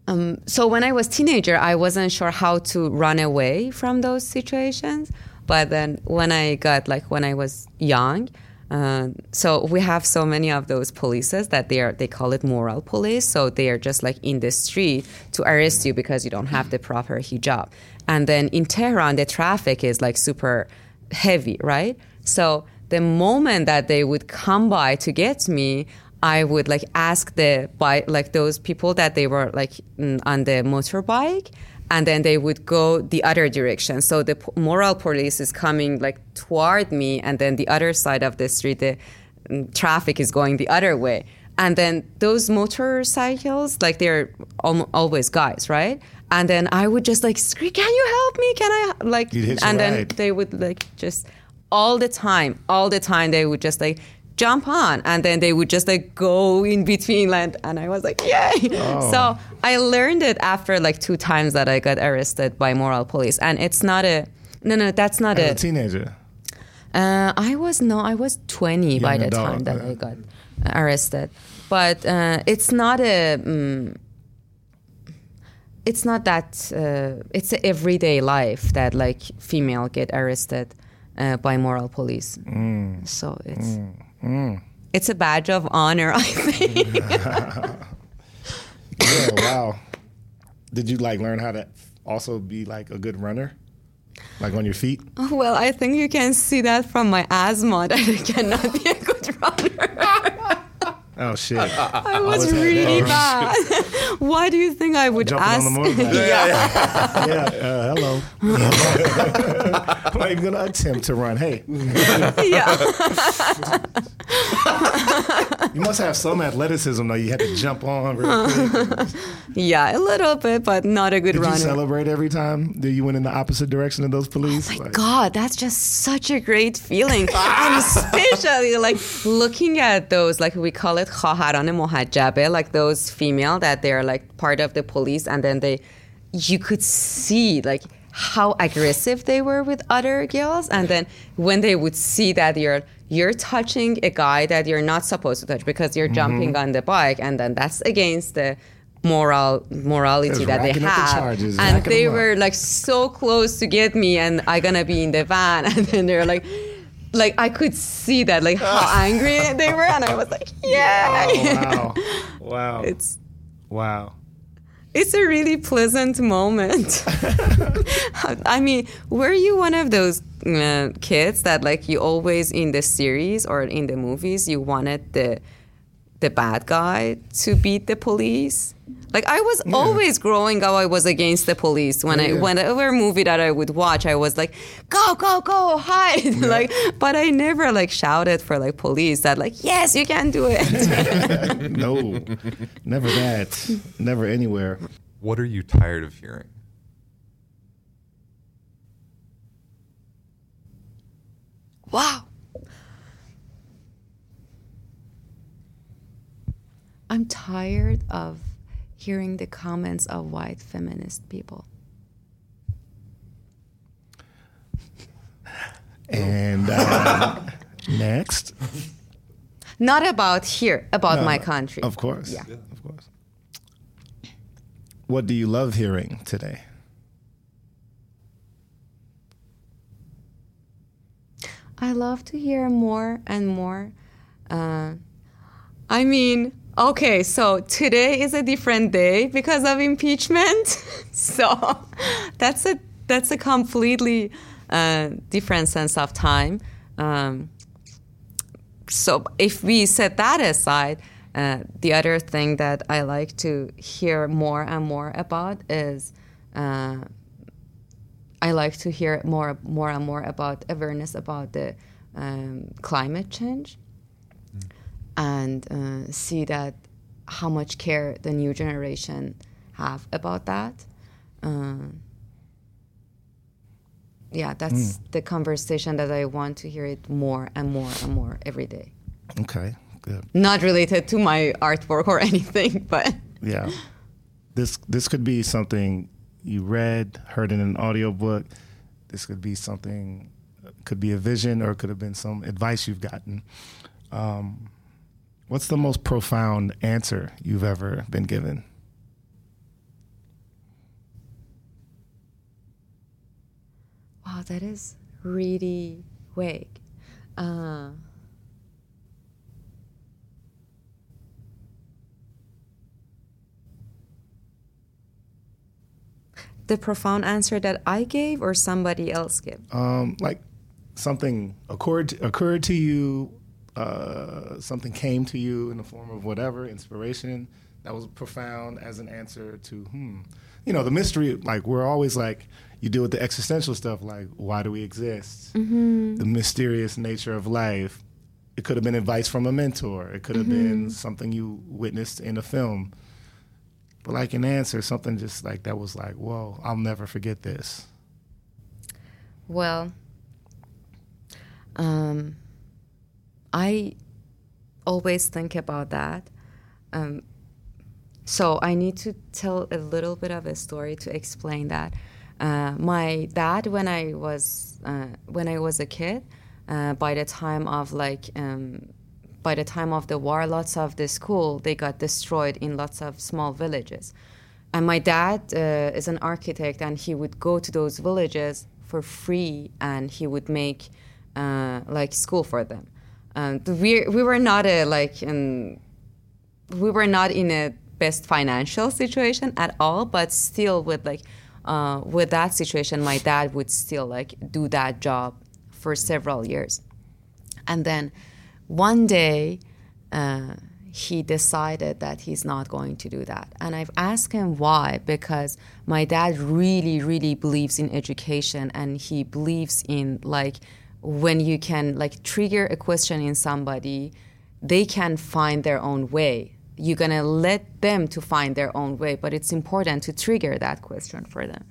um, so when I was teenager, I wasn't sure how to run away from those situations. But then when I got like when I was young, uh, so we have so many of those polices that they are they call it moral police. So they are just like in the street to arrest you because you don't have the proper hijab. And then in Tehran, the traffic is like super heavy, right? So the moment that they would come by to get me, I would like ask the bike, like those people that they were like mm, on the motorbike, and then they would go the other direction. So the p- moral police is coming like toward me, and then the other side of the street, the mm, traffic is going the other way. And then those motorcycles, like they're al- always guys, right? And then I would just like scream, "Can you help me? Can I like?" And then ride. they would like just all the time, all the time they would just like jump on and then they would just like go in between land and I was like, yay. Oh. So I learned it after like two times that I got arrested by moral police. And it's not a no no that's not a it. teenager. Uh, I was no, I was 20 by the adult, time that uh, I got arrested. But uh, it's not a. Mm, it's not that. Uh, it's a everyday life that like female get arrested uh, by moral police. Mm. So it's Mm. it's a badge of honor, I think. <laughs> Yeah, wow. Did you like learn how to also be like a good runner? Like on your feet? well, I think you can see that from my asthma that I cannot be a good runner. <laughs> Oh shit. I was Always had really that. bad. <laughs> Why do you think I would Jumping ask? on the motorbike. <laughs> yeah. <laughs> yeah, uh, hello. I'm not even gonna attempt to run. Hey, yeah. you must have some athleticism though. You had to jump on real quick. Yeah, a little bit, but not a good Did you celebrate every time that you went in the opposite direction of those police? Oh my Like, God, that's just such a great feeling. and especially like looking at those, like we call it khaharan mohajjabe, like those female that they're like part of the police and then they, you could see like how aggressive they were with other girls. And then when they would see that you're, you're touching a guy that you're not supposed to touch because you're jumping mm-hmm. on the bike and then that's against the moral morality that they up the have charges, and they were like so close to get me and I gonna be in the van <laughs> and then they're like like I could see that like how <laughs> angry they were and I was like yeah oh, wow, <laughs> wow, it's wow. it's a really pleasant moment. <laughs> I mean were you one of those uh, kids that like you always in the series or in the movies you wanted the the bad guy to beat the police like I was always growing up I was against the police when I Yeah. whenever movie that I would watch I was like go go go hide <laughs> like but I never like shouted for like police that like yes you can do it <laughs> No, never that. Never anywhere. What are you tired of hearing? wow I'm tired of hearing the comments of white feminist people And uh, <laughs> next, not about here about No, my country of course, Yeah. of course. What do you love hearing today? I love to hear more and more. Uh, I mean, okay, so today is a different day because of impeachment. <laughs> so that's a that's a completely uh, different sense of time. Um, so if we set that aside, uh, the other thing that I like to hear more and more about is. Uh, I like to hear more, more and more about awareness about the um, climate change, and uh, see that how much care the new generation have about that. Um, yeah, that's the conversation that I want to hear it more and more and more every day. Okay, good. Not related to my artwork or <laughs> anything, but <laughs> Yeah. This this could be something you read, heard in an audiobook. This could be something could be a vision or it could have been some advice you've gotten. Um, what's the most profound answer you've ever been given? wow, that is really vague. Uh, the profound answer that I gave or somebody else gave? Um, like something occurred occurred to you, uh, something came to you in the form of whatever inspiration that was profound as an answer to hmm. You know, the mystery. Like we're always like you deal with the existential stuff, like why do we exist? Mm-hmm. The mysterious nature of life. It could have been advice from a mentor. It could have been something you witnessed in a film. But like an answer, something just like that was like, whoa, I'll never forget this. Well, um, I always think about that. Um, so I need to tell a little bit of a story to explain that. Uh, my dad, when I was uh, when I was a kid, uh, by the time of like um, by the time of the war, lots of the school they got destroyed in lots of small villages. And my dad uh, is an architect, and he would go to those villages for free, and he would make uh, like school for them. Um, we we were not a like in, we were not in a best financial situation at all, but still with like uh, with that situation, my dad would still like do that job for several years, and then one day uh, he decided that he's not going to do that. And i've asked him why because my dad really really believes in education and he believes in like when you can like trigger a question in somebody they can find their own way you're to let them to find their own way but it's important to trigger that question for them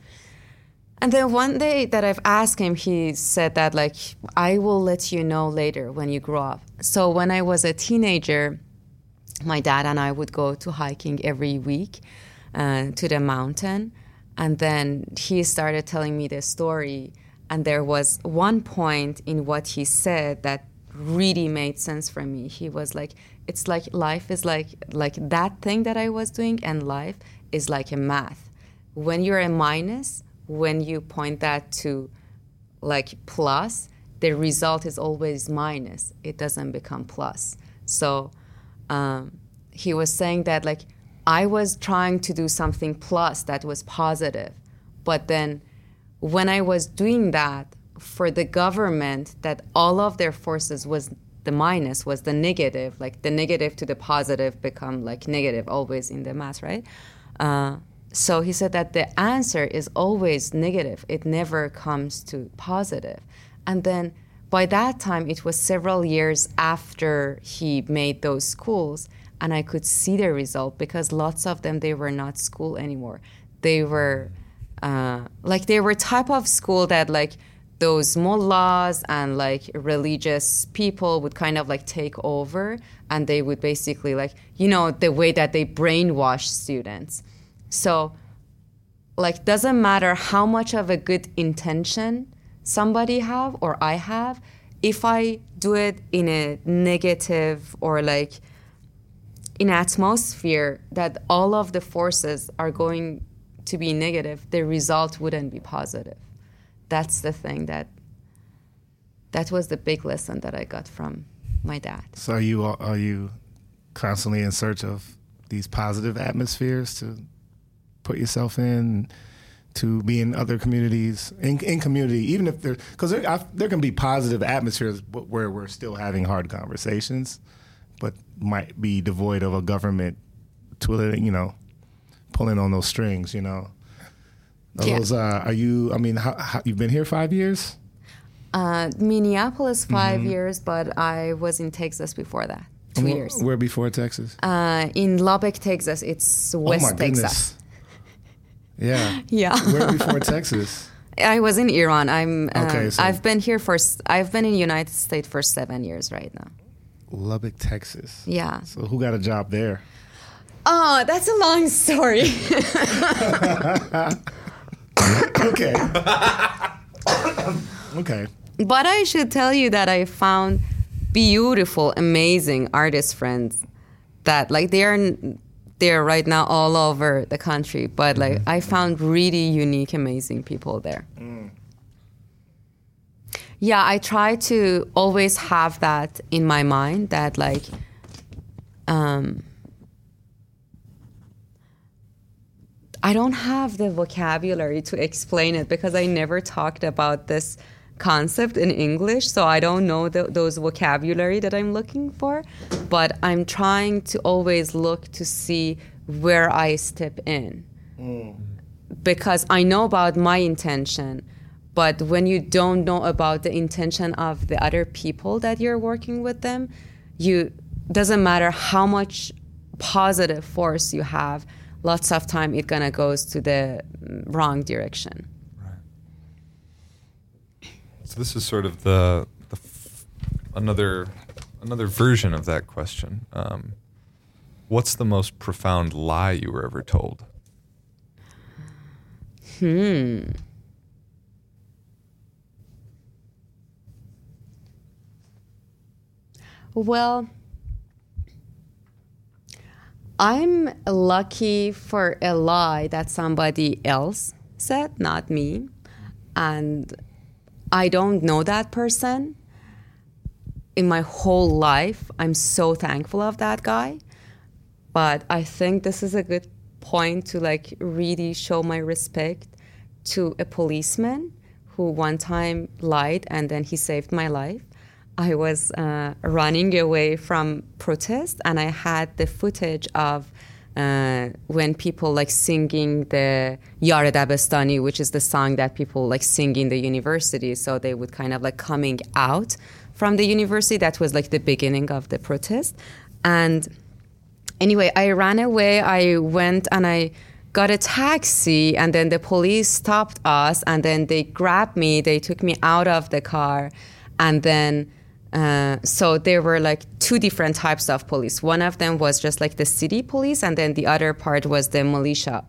and then one day that I've asked him, he said that like I will let you know later when you grow up. So when I was a teenager, my dad and I would go to hiking every week uh, to the mountain, and then he started telling me the story. And there was one point in what he said that really made sense for me. He was like, "It's like life is like like that thing that I was doing, and life is like a math. When you're a minus." when you point that to like plus, the result is always minus. It doesn't become plus. So um, he was saying that like I was trying to do something plus that was positive, but then when I was doing that for the government, that all of their forces was the minus was the negative, like the negative to the positive become like negative always in the math, right? Uh, so he said that the answer is always negative it never comes to positive. and then by that time it was several years after he made those schools and i could see the result because lots of them they were not school anymore they were uh, like they were type of school that like those mullahs and like religious people would kind of like take over and they would basically like you know the way that they brainwash students. So, like, doesn't matter how much of a good intention somebody have or I have, if I do it in a negative or like in atmosphere that all of the forces are going to be negative, the result wouldn't be positive. That's the thing that that was the big lesson that I got from my dad. So are you are you constantly in search of these positive atmospheres to put yourself in to be in other communities in, in community even if there because there, I- there can be positive atmospheres where we're still having hard conversations but might be devoid of a government twiddling you know pulling on those strings you know Yeah. uh, are you i mean how, how, you've been here five years Uh, Minneapolis 5 years, but I was in Texas before that, two wh- years. where before texas Uh, in Lubbock, Texas, it's West oh my Texas. goodness yeah <laughs> Yeah. where before texas <laughs> I was in Iran. I'm. Um, Okay, so- I've been here for. I've been in United States for seven years right now. Lubbock, Texas. Yeah. So who got a job there? Oh, that's a long story. <laughs> Okay. <coughs> okay. but I should tell you that I found beautiful, amazing artist friends that like they are they're right now all over the country. But like I found really unique, amazing people there. Yeah, I try to always have that in my mind that like um I don't have the vocabulary to explain it because I never talked about this concept in English, so I don't know th- those vocabulary that I'm looking for. But I'm trying to always look to see where I step in mm. because I know about my intention. But when you don't know about the intention of the other people that you're working with them, you doesn't matter how much positive force you have. Lots of time it gonna goes to the wrong direction. Right. So this is sort of the, the f- another another version of that question. Um, what's the most profound lie you were ever told? Hmm. Well, I'm lucky for a lie that somebody else said, not me. And I don't know that person. In my whole life, I'm so thankful of that guy. But I think this is a good point to like really show my respect to a policeman who one time lied and then he saved my life. I was uh, running away from protest and I had the footage of uh, when people like singing the Yar Dabestani, which is the song that people like sing in the university. So they would kind of like coming out from the university. That was like the beginning of the protest. And anyway, I ran away. I went and I got a taxi, and then the police stopped us, and then they grabbed me. They took me out of the car, and then. Uh, so there were like two different types of police. One of them was just like the city police, and then the other part was the militia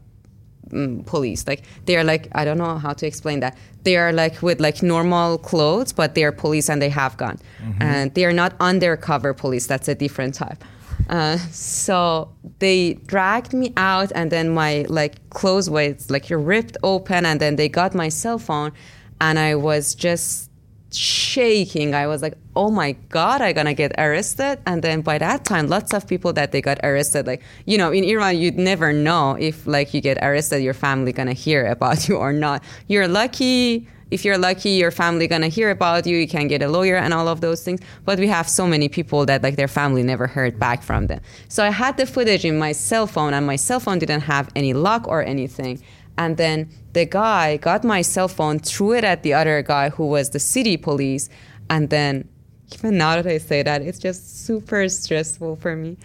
mm, police. Like they are like I don't know how to explain that. They are like with like normal clothes, but they are police and they have gun, and they are not undercover police. That's a different type. Uh, so they dragged me out, and then my like clothes was like ripped open, and then they got my cell phone, and I was just shaking. I was like, oh my God, I'm gonna get arrested. And then by that time, lots of people that they got arrested, like, you know, in Iran, you'd never know if like you get arrested, your family gonna hear about <laughs> you or not. You're lucky. If you're lucky, your family gonna hear about you. You can get a lawyer and all of those things. But we have so many people that like their family never heard back from them. So I had the footage in my cell phone, and my cell phone didn't have any lock or anything. And then the guy got my cell phone, threw it at the other guy who was the city police. And then, even now that I say that, it's just super stressful for me.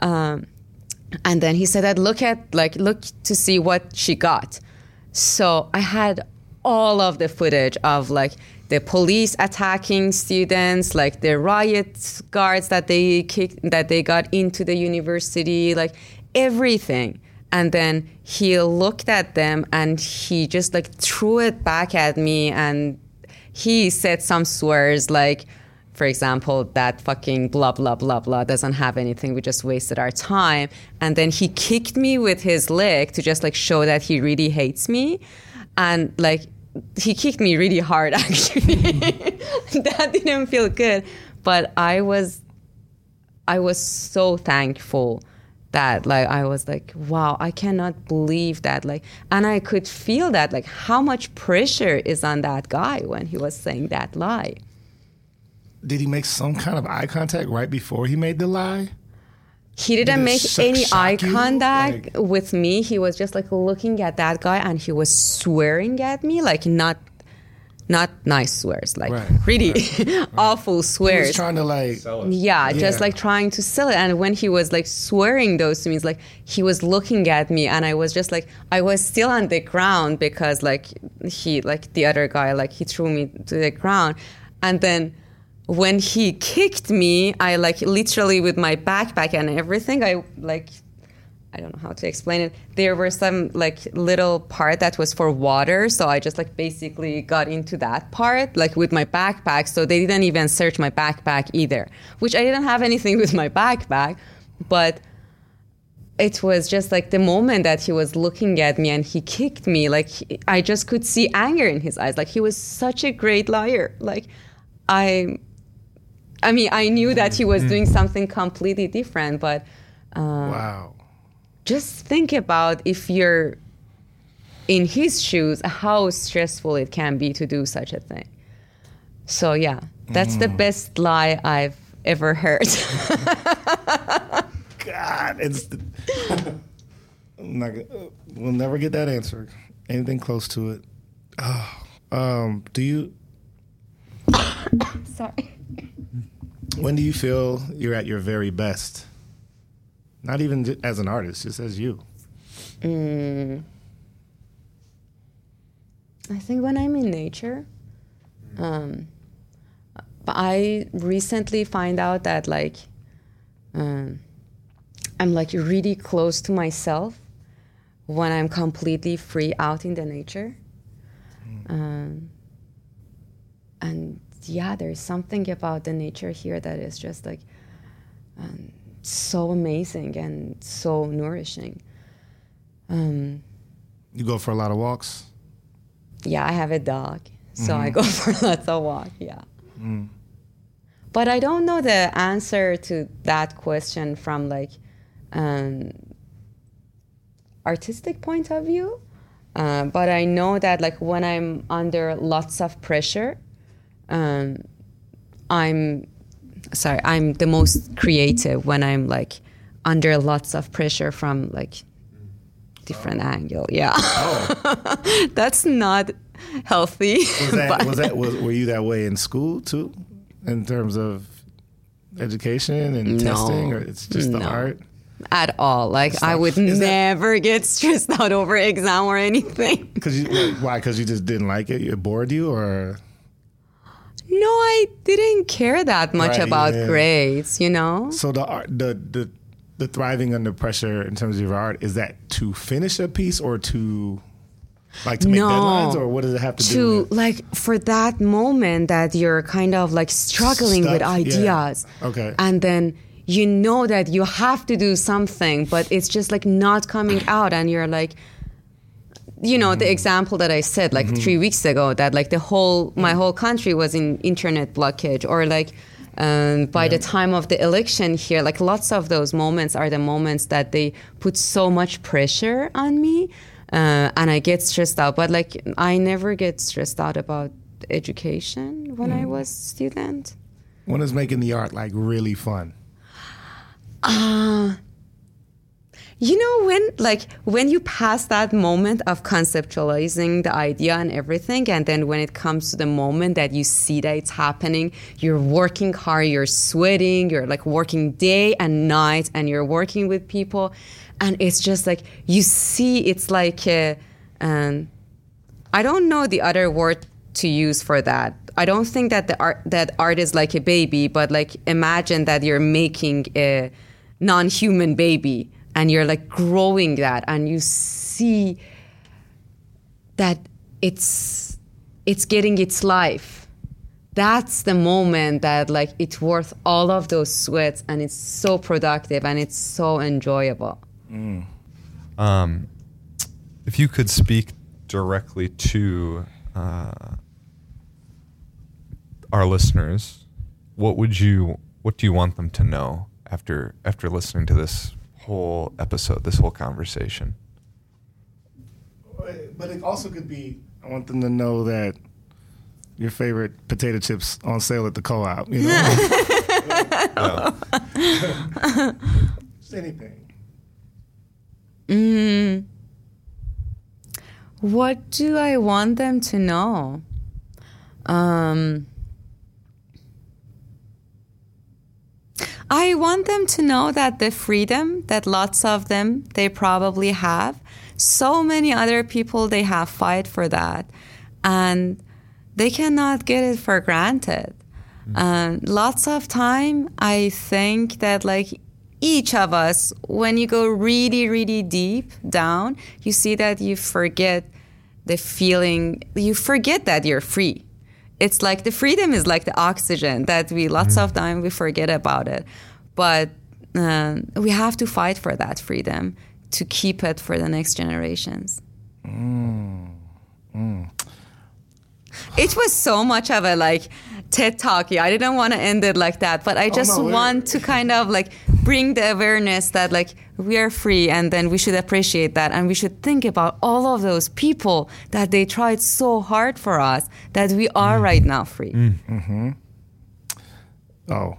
Um, and then he said that look at, like, look to see what she got. So I had all of the footage of like the police attacking students, like the riot guards that they kicked, that they got into the university, like everything and then he looked at them and he just like threw it back at me. And he said some swears like for example that fucking blah blah blah blah doesn't have anything. We just wasted our time. And then he kicked me with his leg to just like show that he really hates me. And like he kicked me really hard <laughs> actually. <laughs> That didn't feel good. But i was i was so thankful that like i was like wow i cannot believe that like and i could feel that like how much pressure is on that guy when he was saying that lie. Did he make some kind of eye contact right before he made the lie? he Did didn't it make any eye contact Like- with me. He was just like looking at that guy and he was swearing at me like not not nice swears, like Right. really awful He was <laughs> swears. trying to like. Sell it. Yeah, Yeah. just like trying to sell it. And when he was like swearing those to me, it's like he was looking at me, and I was just like, I was still on the ground because like he, like the other guy, like he threw me to the ground, and then when he kicked me, I like literally with my backpack and everything, I like. I don't know how to explain it. There were some like little part that was for water, so I just like basically got into that part like with my backpack. So they didn't even search my backpack either, which I didn't have anything with my backpack, but it was just like the moment that he was looking at me and he kicked me, like he- I just could see anger in his eyes. Like he was such a great liar. Like I, I mean, I knew that he was mm. doing something completely different, but uh, wow. Just think about if you're in his shoes, how stressful it can be to do such a thing. So yeah, that's the best lie I've ever heard. <laughs> God, it's. I'm not we'll never get that answer. Anything close to it. Oh, <sighs> um, do you? <coughs> Sorry. When do you feel you're at your very best? Not even as an artist, just as you. I think when I'm in nature, um, I recently find out that like um, I'm like really close to myself when I'm completely free out in the nature. Um, and yeah, there's something about the nature here that is just like um, so amazing and so nourishing. Um, You go for a lot of walks. yeah, I have a dog, so I go <laughs> for lots of walk. Yeah. But I don't know the answer to that question from like um, artistic point of view. Uh, but I know that like when I'm under lots of pressure, um, I'm sorry, I'm the most creative when I'm like under lots of pressure from like different oh. angle. Yeah, oh. <laughs> that's not healthy. Was that was that was, were you that way in school too, in terms of education and No. testing, or it's just the art? at all. Like I not- would is that- never get stressed <laughs> out over exam or anything. <laughs> Because why? Because you just didn't like it. It bored you, or No, I didn't care that much Right, about yeah. grades. You know. so the art the the the thriving under pressure in terms of your art is that to finish a piece or to like to make No. deadlines, or what does it have to, do? to like for that moment that you're kind of like struggling with Stuck, yeah. ideas Okay. and then you know that you have to do something but it's just like not coming out and you're like you know Mm-hmm. the example that i said like three weeks ago that like the whole my whole country was in internet blockage or like um, by the time of the election here like lots of those moments are the moments that they put so much pressure on me uh, and i get stressed out. But like i never get stressed out about education when i was student. When is making the art like really fun? You know when like when you pass that moment of conceptualizing the idea and everything and then when it comes to the moment that you see that it's happening, you're working hard, you're sweating, you're like working day and night and you're working with people and it's just like you see it's like a, um, I don't know the other word to use for that. I don't think that the art that art is like a baby, but like imagine that you're making a non-human baby and you're like growing that and you see that it's it's getting its life. That's the moment that like it's worth all of those sweats and it's so productive and it's so enjoyable. Um, if you could speak directly to uh, our listeners, what would you what do you want them to know after after listening to this whole episode, this whole conversation? But it also could be. I want them to know that your favorite potato chips on sale at the co-op. You know, <laughs> <laughs> just anything. What do I want them to know? Um, I want them to know that the freedom that lots of them they probably have, so many other people they have fight for that, and they cannot get it for granted. Um, lots of time, I think that like each of us, when you go really, really deep down, you see that you forget the feeling, you forget that you're free. It's like the freedom is like the oxygen that we lots of mm. time we forget about it, but um, we have to fight for that freedom to keep it for the next generations. Mm. Mm. It was so much of a like TED talky. I didn't want to end it like that, but I just no, want to kind of like bring the awareness that like we are free and then we should appreciate that and we should think about all of those people that they tried so hard for us that we are right now free. mhm Oh,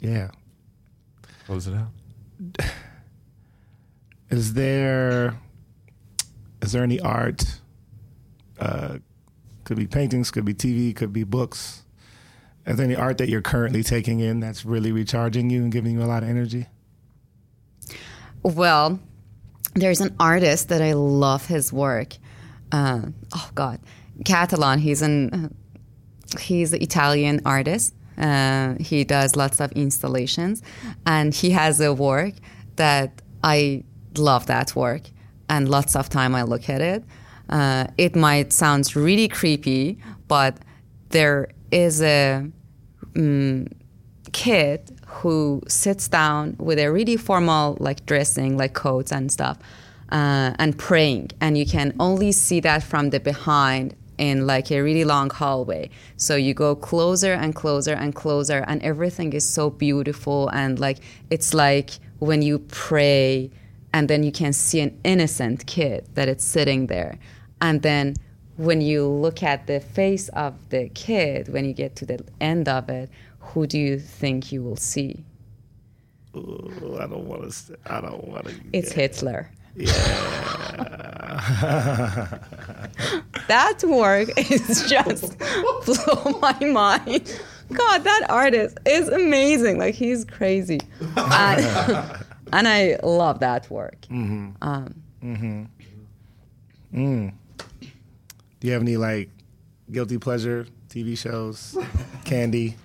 yeah. Close it out. <sighs> Is there is there any art? Uh, could be paintings, could be TV, could be books. Is there any art that you're currently taking in that's really recharging you and giving you a lot of energy? Well, there's an artist that I love his work. Uh, oh God, Cattelan. He's an he's an Italian artist. Uh, he does lots of installations, and he has a work that I love. That work, and lots of time I look at it. Uh, it might sound really creepy, but there is a kid who sits down with a really formal like dressing like coats and stuff uh, and praying. And you can only see that from the behind in like a really long hallway. So you go closer and closer and closer and everything is so beautiful. And like it's like when you pray and then you can see an innocent kid that it's sitting there. And then when you look at the face of the kid when you get to the end of it who do you think you will see? Ooh, I don't want to. I don't want to. it's hitler. Yeah. <laughs> that work is just blow my mind. God that artist is amazing. Like he's crazy. <laughs> And, and i love that work mm-hmm. Um, mm-hmm. Mm. Do you have any like guilty pleasure TV shows, <laughs> candy?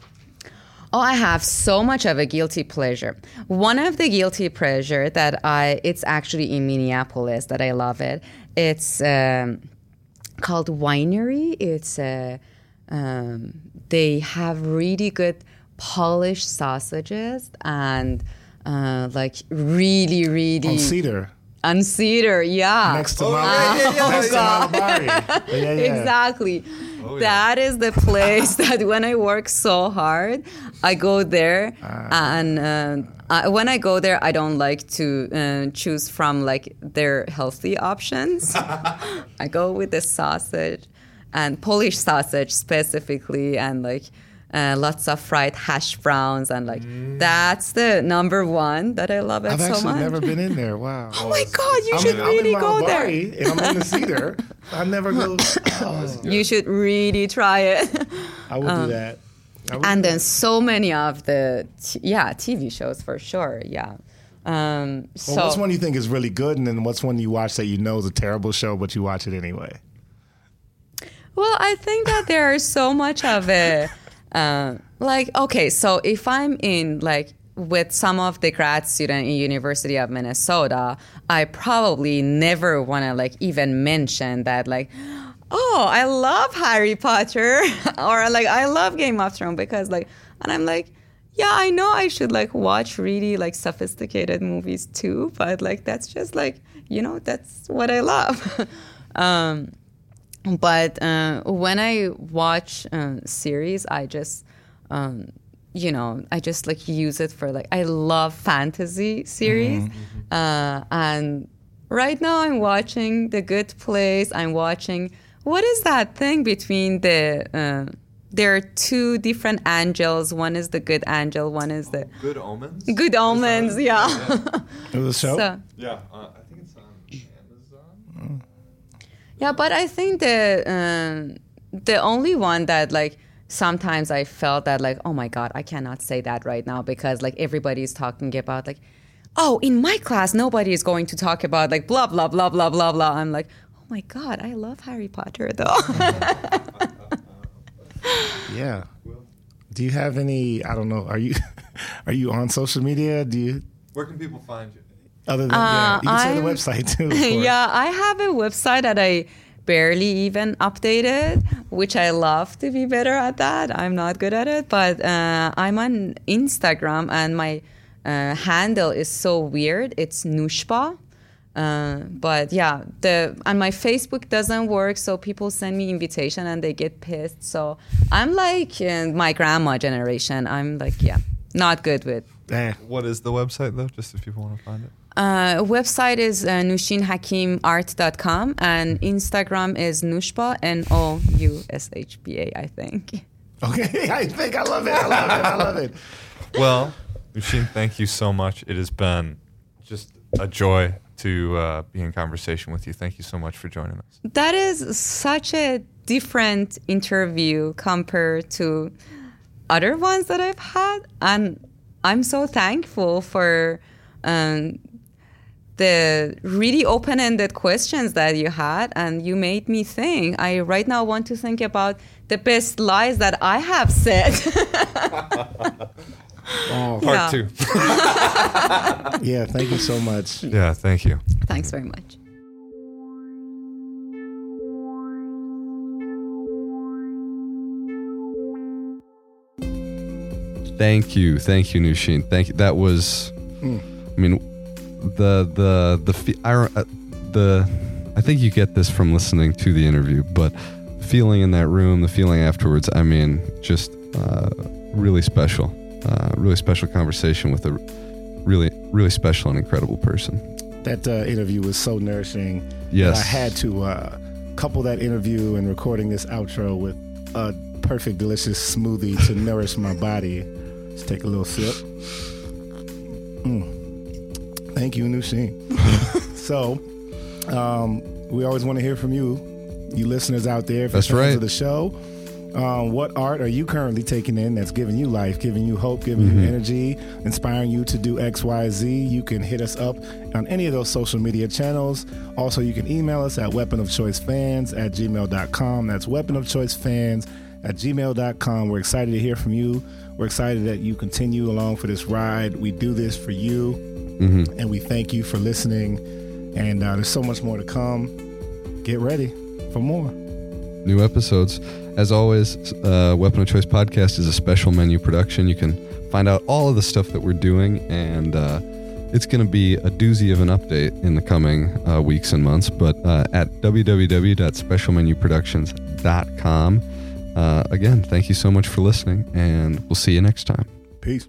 Oh, I have so much of a guilty pleasure. One of the guilty pleasure that I, it's actually in Minneapolis that I love it. It's um, called Wienery. It's a, um, they have really good polished sausages and uh, like really, really On Cedar, on cedar. Yeah, next to Oh, Mount, yeah, yeah, yeah, to Mount Yeah, yeah, yeah. exactly. Oh, yeah. That is the place <laughs> that when I work so hard, I go there, and uh, I, when I go there, I don't like to uh, choose from like their healthy options. <laughs> I go with the sausage and Polish sausage specifically, and like. Uh, lots of fried hash browns and like that's the number one that I love it I've so actually much. never been in there. Wow. <laughs> oh my god, you I'm should in, really go Mount there. And I'm in the Cedar. <laughs> I never go. <coughs> Oh, You should really try it. I will do that. Will and do then so many of the t- yeah TV shows for sure. Yeah. Um, so Well, what's one you think is really good, and then what's one you watch that you know is a terrible show, but you watch it anyway? well, I think that there is so much of it. Uh, like okay, so if I'm in like with some of the grad student in University of Minnesota, I probably never want to like even mention that like. Oh, I love Harry Potter, <laughs> or like I love Game of Thrones because like, and I'm like, yeah, I know I should like watch really like sophisticated movies too, but like that's just like you know that's what I love. <laughs> um, but uh, when I watch uh, series, I just um, you know I just like use it for like I love fantasy series, uh, and right now I'm watching The Good Place. I'm watching what is that thing between the uh, there are two different angels. One is the good angel. One is the Good Omens. good omens. Yeah. It was <laughs> show. so Yeah, uh, I think it's on Amazon. Yeah, but I think the um, the only one that like sometimes I felt that like, oh my god, I cannot say that right now because like everybody's talking about like, oh, in my class nobody is going to talk about like blah blah blah blah blah blah. I'm like, oh my god, I love Harry Potter though. <laughs> Yeah. Do you have any? I don't know. Are you <laughs> are you on social media? Do you Where can people find you? Other than yeah? You can say the Uh, website too. <laughs> yeah, I have a website that I barely even updated, which I love to be better at that. I'm not good at it, but uh, I'm on Instagram and my uh, handle is so weird. It's Noushba. Uh, but yeah, the and my Facebook doesn't work, so people send me invitation and they get pissed. So I'm like uh, my grandma generation. I'm like, yeah, not good with Eh, What is the website though? Just if people want to find it. Uh, website is uh, nushinhakimart.com and Instagram is noushba, N O U S H B A, I think. Okay, <laughs> I think I love it. I love it. I love it. <laughs> Well, Nushin, thank you so much. It has been just a joy to uh, be in conversation with you. Thank you so much for joining us. That is such a different interview compared to other ones that I've had. And I'm so thankful for um, the really open-ended questions that you had and you made me think i right now want to think about the best lies that i have said <laughs> oh, Wow. Part two. <laughs> Yeah, thank you so much. yeah, thank you. thanks very much Thank you, thank you, Nushin. Thank you. That was, hmm. I mean, the the the I, uh, the I think you get this from listening to the interview, but feeling in that room, the feeling afterwards. I mean, just uh, really special, uh, really special conversation with a really really special and incredible person. That uh, interview was so nourishing. Yes. I had to uh, couple that interview and recording this outro with a perfect, delicious smoothie to nourish my body. Let's take a little sip. Mm. Thank you, Nushin. <laughs> so, um, we always want to hear from you, you listeners out there. If That's right. Of the show. Um, what art are you currently taking in that's giving you life, giving you hope, giving you energy, inspiring you to do X, Y, Z? You can hit us up on any of those social media channels. Also, you can email us at weaponofchoicefans at gmail.com. That's weaponofchoicefans at gmail.com. We're excited to hear from you. We're excited that you continue along for this ride. We do this for you, and we thank you for listening. And uh, there's so much more to come. Get ready for more. new episodes. As always, uh, Weapon of Choice podcast is a special menu production. You can find out all of the stuff that we're doing, and uh, it's going to be a doozy of an update in the coming uh, weeks and months. But uh, at www.specialmenuproductions.com. Uh, again, thank you so much for listening, and we'll see you next time. Peace.